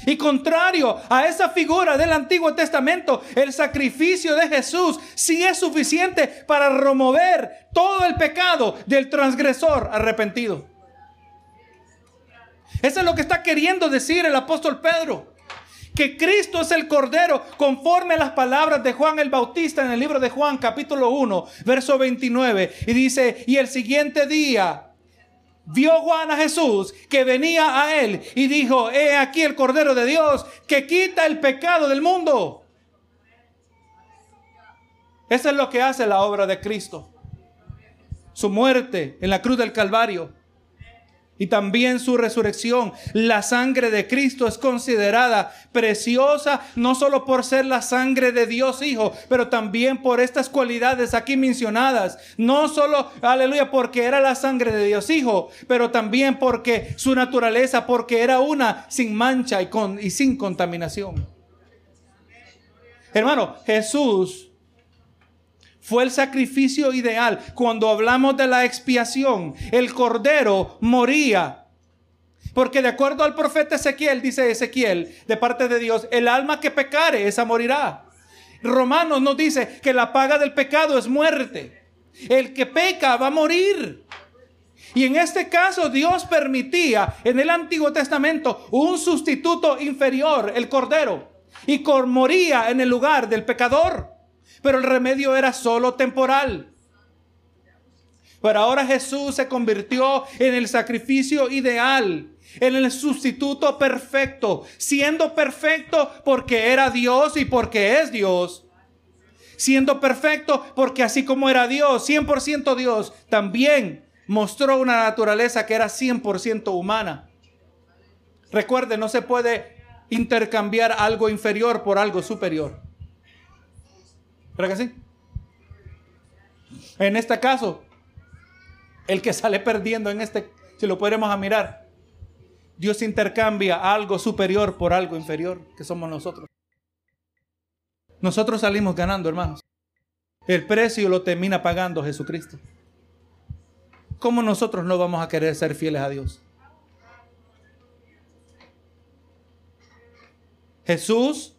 y contrario a esa figura del Antiguo Testamento, el sacrificio de Jesús sí es suficiente para remover todo el pecado del transgresor arrepentido. Eso es lo que está queriendo decir el apóstol Pedro. que Cristo es el Cordero, conforme a las palabras de Juan el Bautista en el libro de Juan capítulo 1, verso 29. Y dice, y el siguiente día vio Juan a Jesús que venía a él y dijo, he aquí el Cordero de Dios que quita el pecado del mundo. Eso es lo que hace la obra de Cristo. Su muerte en la cruz del Calvario y también su resurrección. La sangre de Cristo es considerada preciosa no solo por ser la sangre de Dios Hijo, pero también por estas cualidades aquí mencionadas. No solo, aleluya, porque era la sangre de Dios Hijo, pero también porque su naturaleza, porque era una sin mancha y, con, y sin contaminación. Hermano, Jesús fue el sacrificio ideal. Cuando hablamos de la expiación, el cordero moría. Porque de acuerdo al profeta Ezequiel, dice Ezequiel, de parte de Dios, el alma que pecare, esa morirá. Romanos nos dice que la paga del pecado es muerte. El que peca va a morir. Y en este caso Dios permitía en el Antiguo Testamento un sustituto inferior, el cordero, y moría en el lugar del pecador pero el remedio era solo temporal. Pero ahora Jesús se convirtió en el sacrificio ideal, en el sustituto perfecto, siendo perfecto porque era Dios y porque es Dios. Siendo perfecto porque así como era Dios, 100% Dios, también mostró una naturaleza que era 100% humana. Recuerde, no se puede intercambiar algo inferior por algo superior. ¿Verdad que sí? En este caso, el que sale perdiendo en este, si lo podemos mirar, Dios intercambia algo superior por algo inferior, que somos nosotros. Nosotros salimos ganando, hermanos. El precio lo termina pagando Jesucristo. ¿Cómo nosotros no vamos a querer ser fieles a Dios? Jesús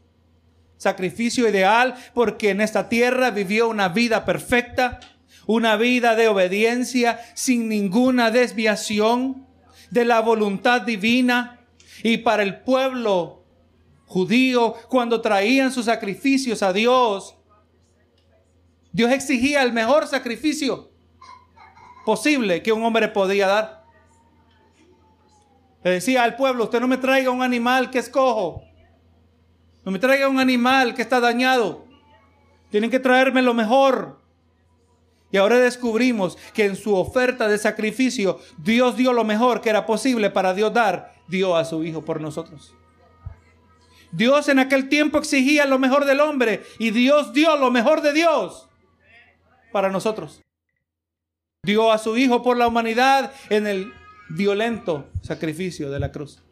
sacrificio ideal, porque en esta tierra vivió una vida perfecta, una vida de obediencia sin ninguna desviación de la voluntad divina. Y para el pueblo judío, cuando traían sus sacrificios a Dios, Dios exigía el mejor sacrificio posible que un hombre podía dar. Le decía al pueblo, usted no me traiga un animal que es cojo, no me traiga un animal que está dañado. Tienen que traerme lo mejor. Y ahora descubrimos que en su oferta de sacrificio, Dios dio lo mejor que era posible para Dios dar, dio a su Hijo por nosotros. Dios en aquel tiempo exigía lo mejor del hombre y Dios dio lo mejor de Dios para nosotros. Dio a su Hijo por la humanidad en el violento sacrificio de la cruz.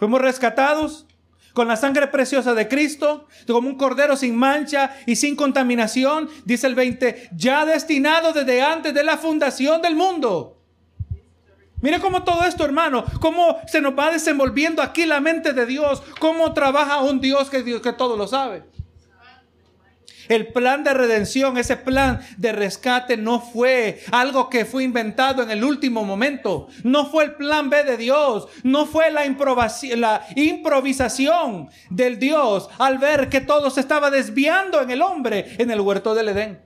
Fuimos rescatados con la sangre preciosa de Cristo, como un cordero sin mancha y sin contaminación, dice el 20, ya destinado desde antes de la fundación del mundo. Mire cómo todo esto, hermano, cómo se nos va desenvolviendo aquí la mente de Dios, cómo trabaja un Dios que, Dios, que todo lo sabe. El plan de redención, ese plan de rescate no fue algo que fue inventado en el último momento. No fue el plan B de Dios. No fue la, la improvisación del Dios al ver que todo se estaba desviando en el hombre en el huerto del Edén.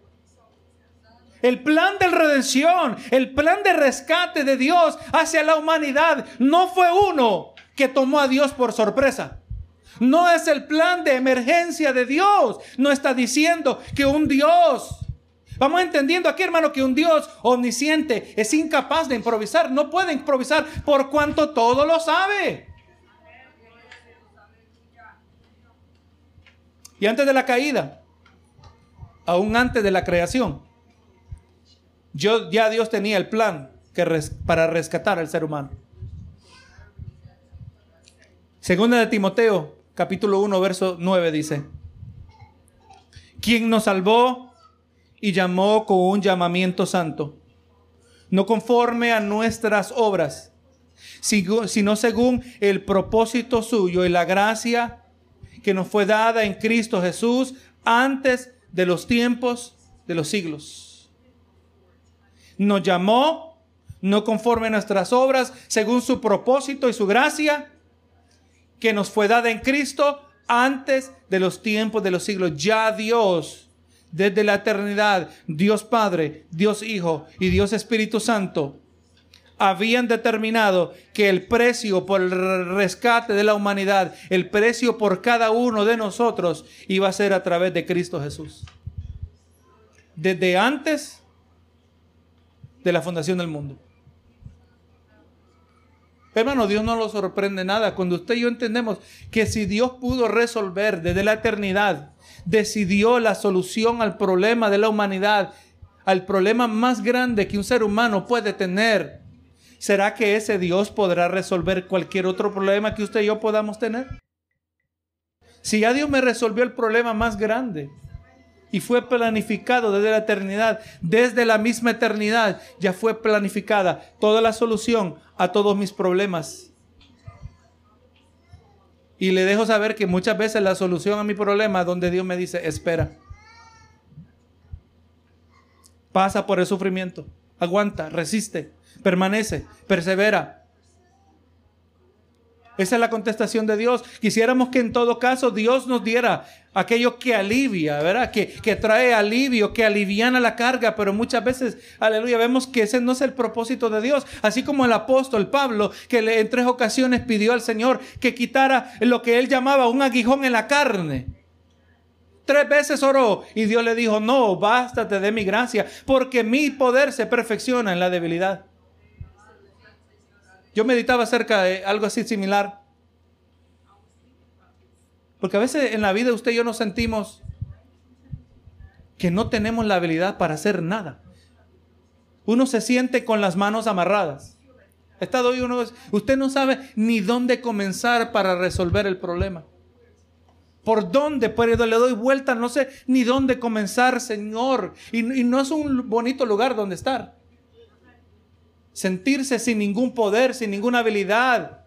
El plan de redención, el plan de rescate de Dios hacia la humanidad no fue uno que tomó a Dios por sorpresa. No es el plan de emergencia de Dios. No está diciendo que un Dios Vamos entendiendo aquí, hermano, que un Dios omnisciente es incapaz de improvisar. No puede improvisar por cuanto todo lo sabe. Y antes de la caída, aún antes de la creación, yo, ya Dios tenía el plan para rescatar al ser humano. Segunda de Timoteo, capítulo 1, verso 9 dice, quien nos salvó y llamó con un llamamiento santo, no conforme a nuestras obras, sino según el propósito suyo y la gracia que nos fue dada en Cristo Jesús antes de los tiempos de los siglos. Nos llamó no conforme a nuestras obras, según su propósito y su gracia, que nos fue dada en Cristo antes de los tiempos de los siglos. Ya Dios, desde la eternidad, Dios Padre, Dios Hijo y Dios Espíritu Santo, habían determinado que el precio por el rescate de la humanidad, el precio por cada uno de nosotros, iba a ser a través de Cristo Jesús. Desde antes de la fundación del mundo. Hermano, Dios no lo sorprende nada. Cuando usted y yo entendemos que si Dios pudo resolver desde la eternidad, decidió la solución al problema de la humanidad, al problema más grande que un ser humano puede tener, ¿será que ese Dios podrá resolver cualquier otro problema que usted y yo podamos tener? Si ya Dios me resolvió el problema más grande, y fue planificado desde la eternidad, desde la misma eternidad, ya fue planificada toda la solución a todos mis problemas. Y le dejo saber que muchas veces la solución a mi problema donde Dios me dice, espera. Pasa por el sufrimiento, aguanta, resiste, permanece, persevera. Esa es la contestación de Dios. Quisiéramos que en todo caso Dios nos diera aquello que alivia, ¿verdad? Que, que trae alivio, que aliviana la carga, pero muchas veces, aleluya, vemos que ese no es el propósito de Dios. Así como el apóstol Pablo, que en tres ocasiones pidió al Señor que quitara lo que él llamaba un aguijón en la carne. Tres veces oró y Dios le dijo, no, bástate de mi gracia, porque mi poder se perfecciona en la debilidad. Yo meditaba acerca de algo así similar. Porque a veces en la vida usted y yo nos sentimos que no tenemos la habilidad para hacer nada. Uno se siente con las manos amarradas. Estado hoy uno, usted no sabe ni dónde comenzar para resolver el problema. ¿Por dónde? Pero le doy vuelta, no sé ni dónde comenzar, Señor. Y, y no es un bonito lugar donde estar sentirse sin ningún poder, sin ninguna habilidad.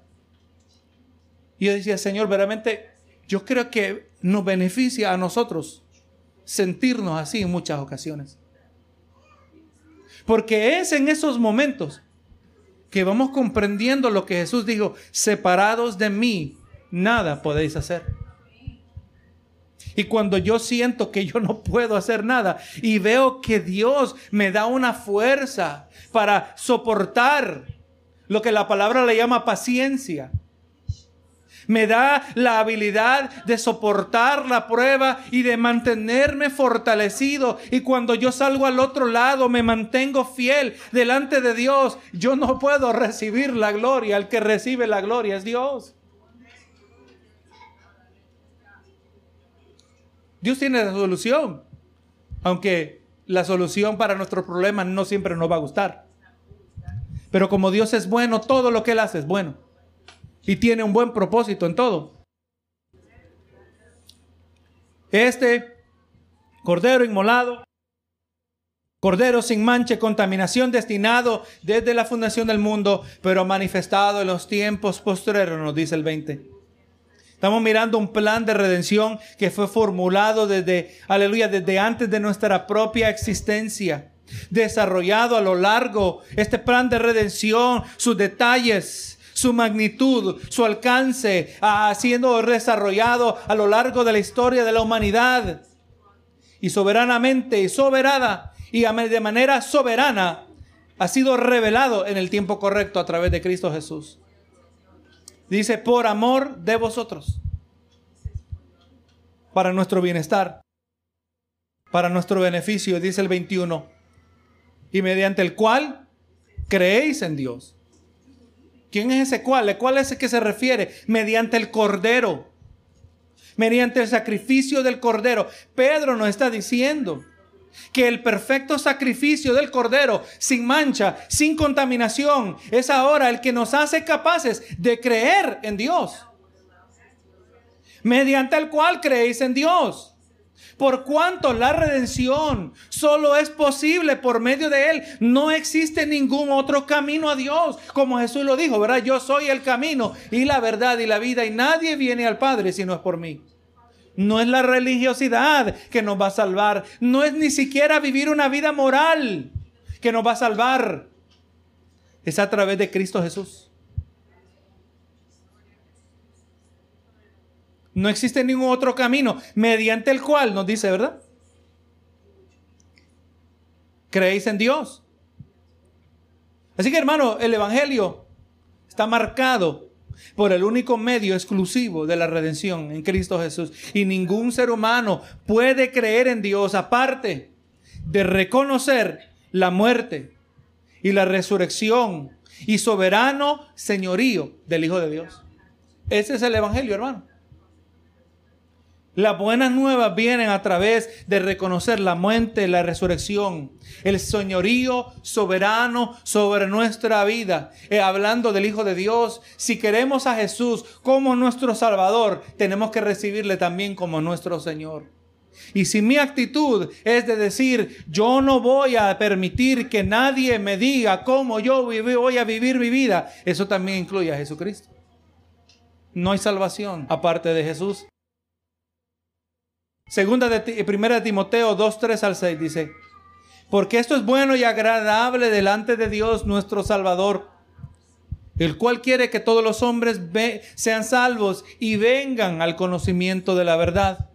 Y yo decía, Señor, verdaderamente yo creo que nos beneficia a nosotros sentirnos así en muchas ocasiones. Porque es en esos momentos que vamos comprendiendo lo que Jesús dijo, separados de mí, nada podéis hacer. Y cuando yo siento que yo no puedo hacer nada y veo que Dios me da una fuerza para soportar lo que la palabra le llama paciencia. Me da la habilidad de soportar la prueba y de mantenerme fortalecido. Y cuando yo salgo al otro lado, me mantengo fiel delante de Dios. Yo no puedo recibir la gloria. El que recibe la gloria es Dios. Dios tiene la solución, aunque la solución para nuestros problemas no siempre nos va a gustar. Pero como Dios es bueno, todo lo que Él hace es bueno. Y tiene un buen propósito en todo. Este cordero inmolado, cordero sin mancha, contaminación destinado desde la fundación del mundo, pero manifestado en los tiempos posteriores, nos dice el 20 Estamos mirando un plan de redención que fue formulado desde, aleluya, desde antes de nuestra propia existencia. Desarrollado a lo largo, este plan de redención, sus detalles, su magnitud, su alcance, ha siendo desarrollado a lo largo de la historia de la humanidad. Y soberanamente y soberana y de manera soberana ha sido revelado en el tiempo correcto a través de Cristo Jesús. Dice, por amor de vosotros. Para nuestro bienestar. Para nuestro beneficio, dice el 21. Y mediante el cual creéis en Dios. ¿Quién es ese cual? ¿El cuál es el que se refiere? Mediante el Cordero. Mediante el sacrificio del Cordero. Pedro nos está diciendo que el perfecto sacrificio del Cordero, sin mancha, sin contaminación, es ahora el que nos hace capaces de creer en Dios. Mediante el cual creéis en Dios. Por cuanto la redención solo es posible por medio de Él, no existe ningún otro camino a Dios. Como Jesús lo dijo, ¿verdad? Yo soy el camino y la verdad y la vida y nadie viene al Padre si no es por mí. No es la religiosidad que nos va a salvar. No es ni siquiera vivir una vida moral que nos va a salvar. es a través de Cristo Jesús. No existe ningún otro camino mediante el cual nos dice, ¿verdad? Creéis en Dios. Así que hermano, el Evangelio está marcado por el único medio exclusivo de la redención en Cristo Jesús. Y ningún ser humano puede creer en Dios aparte de reconocer la muerte y la resurrección y soberano señorío del Hijo de Dios. Ese es el Evangelio, hermano. Las buenas nuevas vienen a través de reconocer la muerte, la resurrección, el señorío soberano sobre nuestra vida. Eh, hablando del Hijo de Dios, si queremos a Jesús como nuestro Salvador, tenemos que recibirle también como nuestro Señor. Y si mi actitud es de decir, yo no voy a permitir que nadie me diga cómo yo voy a vivir mi vida, eso también incluye a Jesucristo. No hay salvación aparte de Jesús. Segunda de, primera de Timoteo 2, 3 al 6 dice, porque esto es bueno y agradable delante de Dios nuestro Salvador, el cual quiere que todos los hombres sean salvos y vengan al conocimiento de la verdad.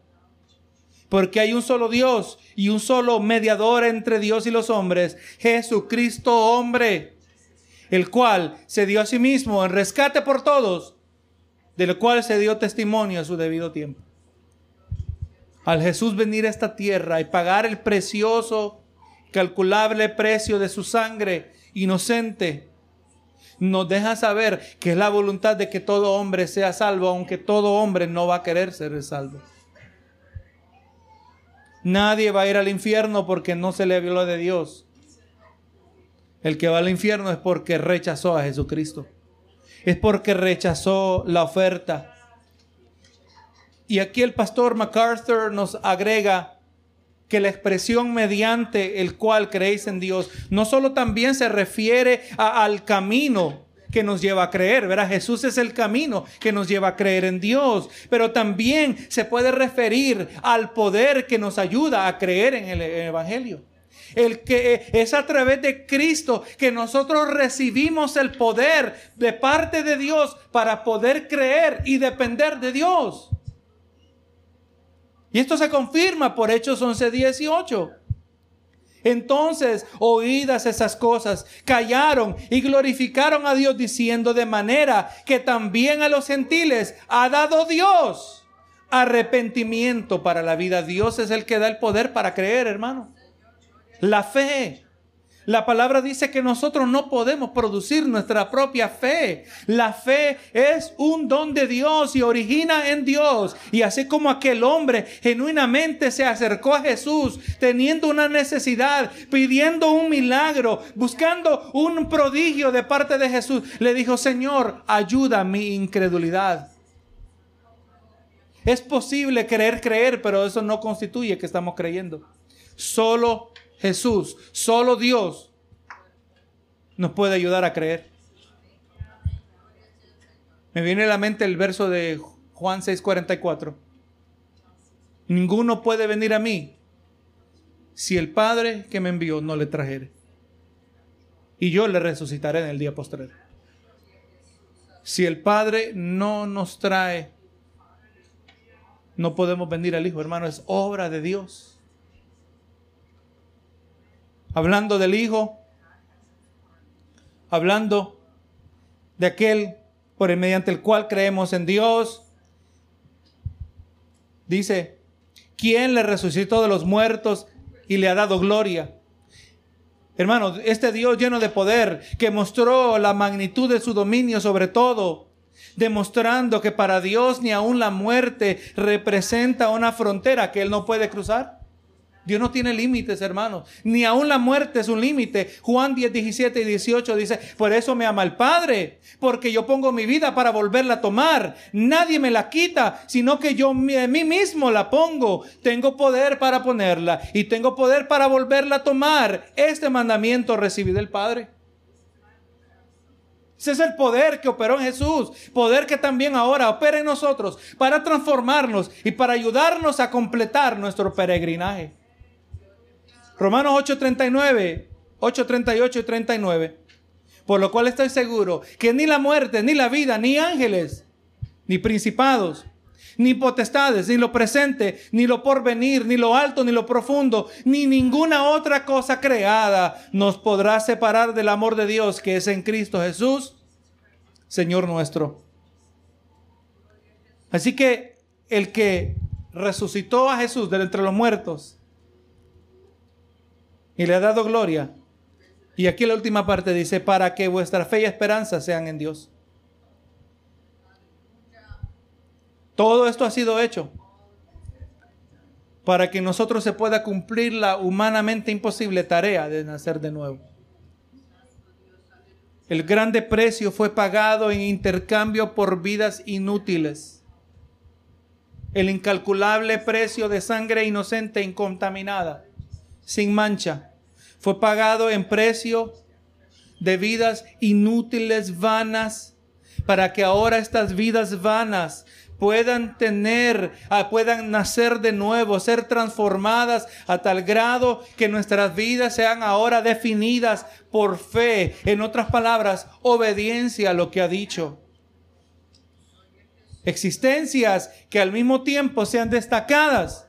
Porque hay un solo Dios y un solo mediador entre Dios y los hombres, Jesucristo hombre, el cual se dio a sí mismo en rescate por todos, del cual se dio testimonio a su debido tiempo al Jesús venir a esta tierra y pagar el precioso, calculable precio de su sangre inocente, nos deja saber que es la voluntad de que todo hombre sea salvo, aunque todo hombre no va a querer ser salvo. Nadie va a ir al infierno porque no se le habló de Dios. El que va al infierno es porque rechazó a Jesucristo. Es porque rechazó la oferta y aquí el pastor MacArthur nos agrega que la expresión mediante el cual creéis en Dios no solo también se refiere al camino que nos lleva a creer, ¿verdad? Jesús es el camino que nos lleva a creer en Dios, pero también se puede referir al poder que nos ayuda a creer en el Evangelio. El que es a través de Cristo que nosotros recibimos el poder de parte de Dios para poder creer y depender de Dios. Y esto se confirma por Hechos 11, 18. Entonces, oídas esas cosas, callaron y glorificaron a Dios diciendo de manera que también a los gentiles ha dado Dios arrepentimiento para la vida. Dios es el que da el poder para creer, hermano. La fe. La palabra dice que nosotros no podemos producir nuestra propia fe. La fe es un don de Dios y origina en Dios. Y así como aquel hombre genuinamente se acercó a Jesús teniendo una necesidad, pidiendo un milagro, buscando un prodigio de parte de Jesús, le dijo, Señor, ayuda mi incredulidad. Es posible creer, creer, pero eso no constituye que estamos creyendo. Solo Jesús, solo Dios nos puede ayudar a creer. Me viene a la mente el verso de Juan 6:44. Ninguno puede venir a mí si el Padre que me envió no le trajere. Y yo le resucitaré en el día postrero. Si el Padre no nos trae, no podemos venir al Hijo, hermano, es obra de Dios hablando del Hijo, hablando de aquel por el mediante el cual creemos en Dios. Dice, ¿quién le resucitó de los muertos y le ha dado gloria? Hermano, este Dios lleno de poder que mostró la magnitud de su dominio sobre todo, demostrando que para Dios ni aun la muerte representa una frontera que Él no puede cruzar. Dios no tiene límites, hermanos. Ni aún la muerte es un límite. Juan 10, 17 y 18 dice, por eso me ama el Padre, porque yo pongo mi vida para volverla a tomar. Nadie me la quita, sino que yo a mí mismo la pongo. Tengo poder para ponerla y tengo poder para volverla a tomar. Este mandamiento recibí del Padre. Ese es el poder que operó en Jesús, poder que también ahora opera en nosotros para transformarnos y para ayudarnos a completar nuestro peregrinaje. Romanos 8:39, 8:38 y 39. Por lo cual estoy seguro que ni la muerte, ni la vida, ni ángeles, ni principados, ni potestades, ni lo presente, ni lo porvenir, ni lo alto, ni lo profundo, ni ninguna otra cosa creada nos podrá separar del amor de Dios que es en Cristo Jesús, Señor nuestro. Así que el que resucitó a Jesús de entre los muertos y le ha dado gloria. Y aquí la última parte dice, para que vuestra fe y esperanza sean en Dios. Todo esto ha sido hecho para que nosotros se pueda cumplir la humanamente imposible tarea de nacer de nuevo. El grande precio fue pagado en intercambio por vidas inútiles. El incalculable precio de sangre inocente incontaminada, sin mancha, fue pagado en precio de vidas inútiles, vanas, para que ahora estas vidas vanas puedan tener, ah, puedan nacer de nuevo, ser transformadas a tal grado que nuestras vidas sean ahora definidas por fe. En otras palabras, obediencia a lo que ha dicho. Existencias que al mismo tiempo sean destacadas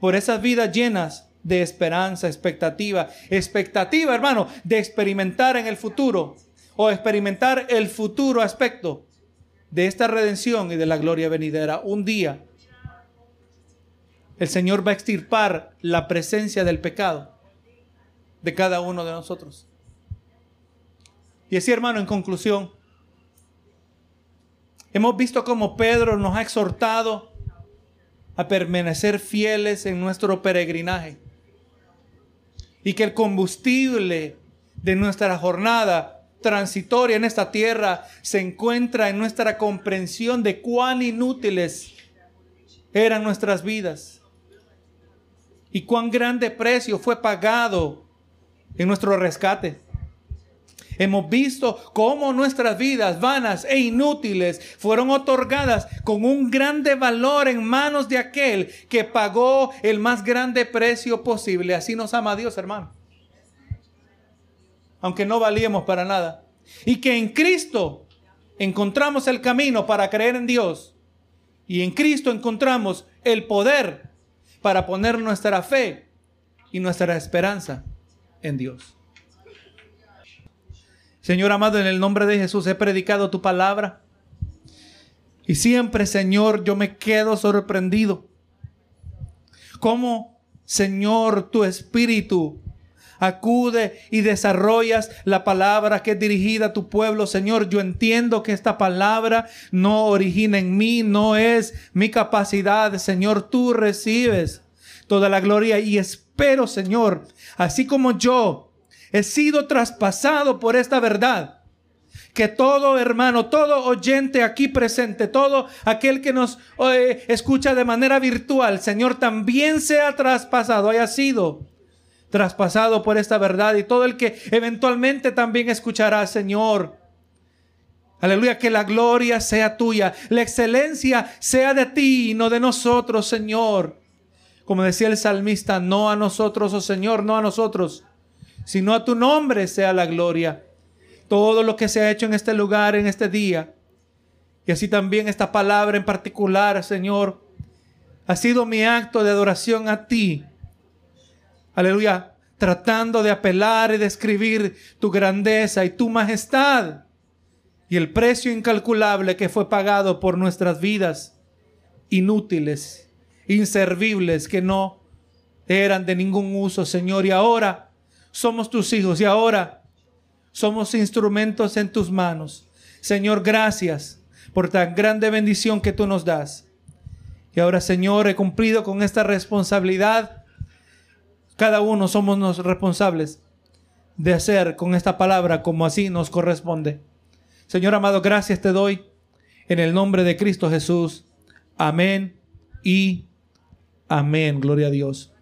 por esas vidas llenas de esperanza, expectativa. Expectativa, hermano, de experimentar en el futuro o experimentar el futuro aspecto de esta redención y de la gloria venidera. Un día el Señor va a extirpar la presencia del pecado de cada uno de nosotros. Y así, hermano, en conclusión, hemos visto cómo Pedro nos ha exhortado a permanecer fieles en nuestro peregrinaje. Y que el combustible de nuestra jornada transitoria en esta tierra se encuentra en nuestra comprensión de cuán inútiles eran nuestras vidas y cuán grande precio fue pagado en nuestro rescate. Hemos visto cómo nuestras vidas vanas e inútiles fueron otorgadas con un grande valor en manos de aquel que pagó el más grande precio posible. Así nos ama Dios, hermano aunque no valíamos para nada. Y que en Cristo encontramos el camino para creer en Dios. Y en Cristo encontramos el poder para poner nuestra fe y nuestra esperanza en Dios. Señor amado, en el nombre de Jesús he predicado tu palabra. Y siempre, Señor, yo me quedo sorprendido. Cómo, Señor, tu espíritu acude y desarrollas la palabra que es dirigida a tu pueblo. Señor, yo entiendo que esta palabra no origina en mí, no es mi capacidad. Señor, tú recibes toda la gloria y espero, Señor, así como yo he sido traspasado por esta verdad. Que todo hermano, todo oyente aquí presente, todo aquel que nos eh, escucha de manera virtual, Señor, también sea traspasado, haya sido traspasado por esta verdad y todo el que eventualmente también escuchará, Señor. Aleluya, que la gloria sea tuya, la excelencia sea de ti y no de nosotros, Señor. Como decía el salmista, no a nosotros, oh Señor, no a nosotros, sino a tu nombre sea la gloria. Todo lo que se ha hecho en este lugar, en este día, y así también esta palabra en particular, Señor, ha sido mi acto de adoración a ti aleluya, tratando de apelar y describir tu grandeza y tu majestad y el precio incalculable que fue pagado por nuestras vidas inútiles, inservibles, que no eran de ningún uso, Señor. Y ahora somos tus hijos y ahora somos instrumentos en tus manos. Señor, gracias por tan grande bendición que tú nos das. Y ahora, Señor, he cumplido con esta responsabilidad cada uno somos los responsables de hacer con esta palabra como así nos corresponde. Señor amado, gracias te doy en el nombre de Cristo Jesús. Amén y amén. Gloria a Dios.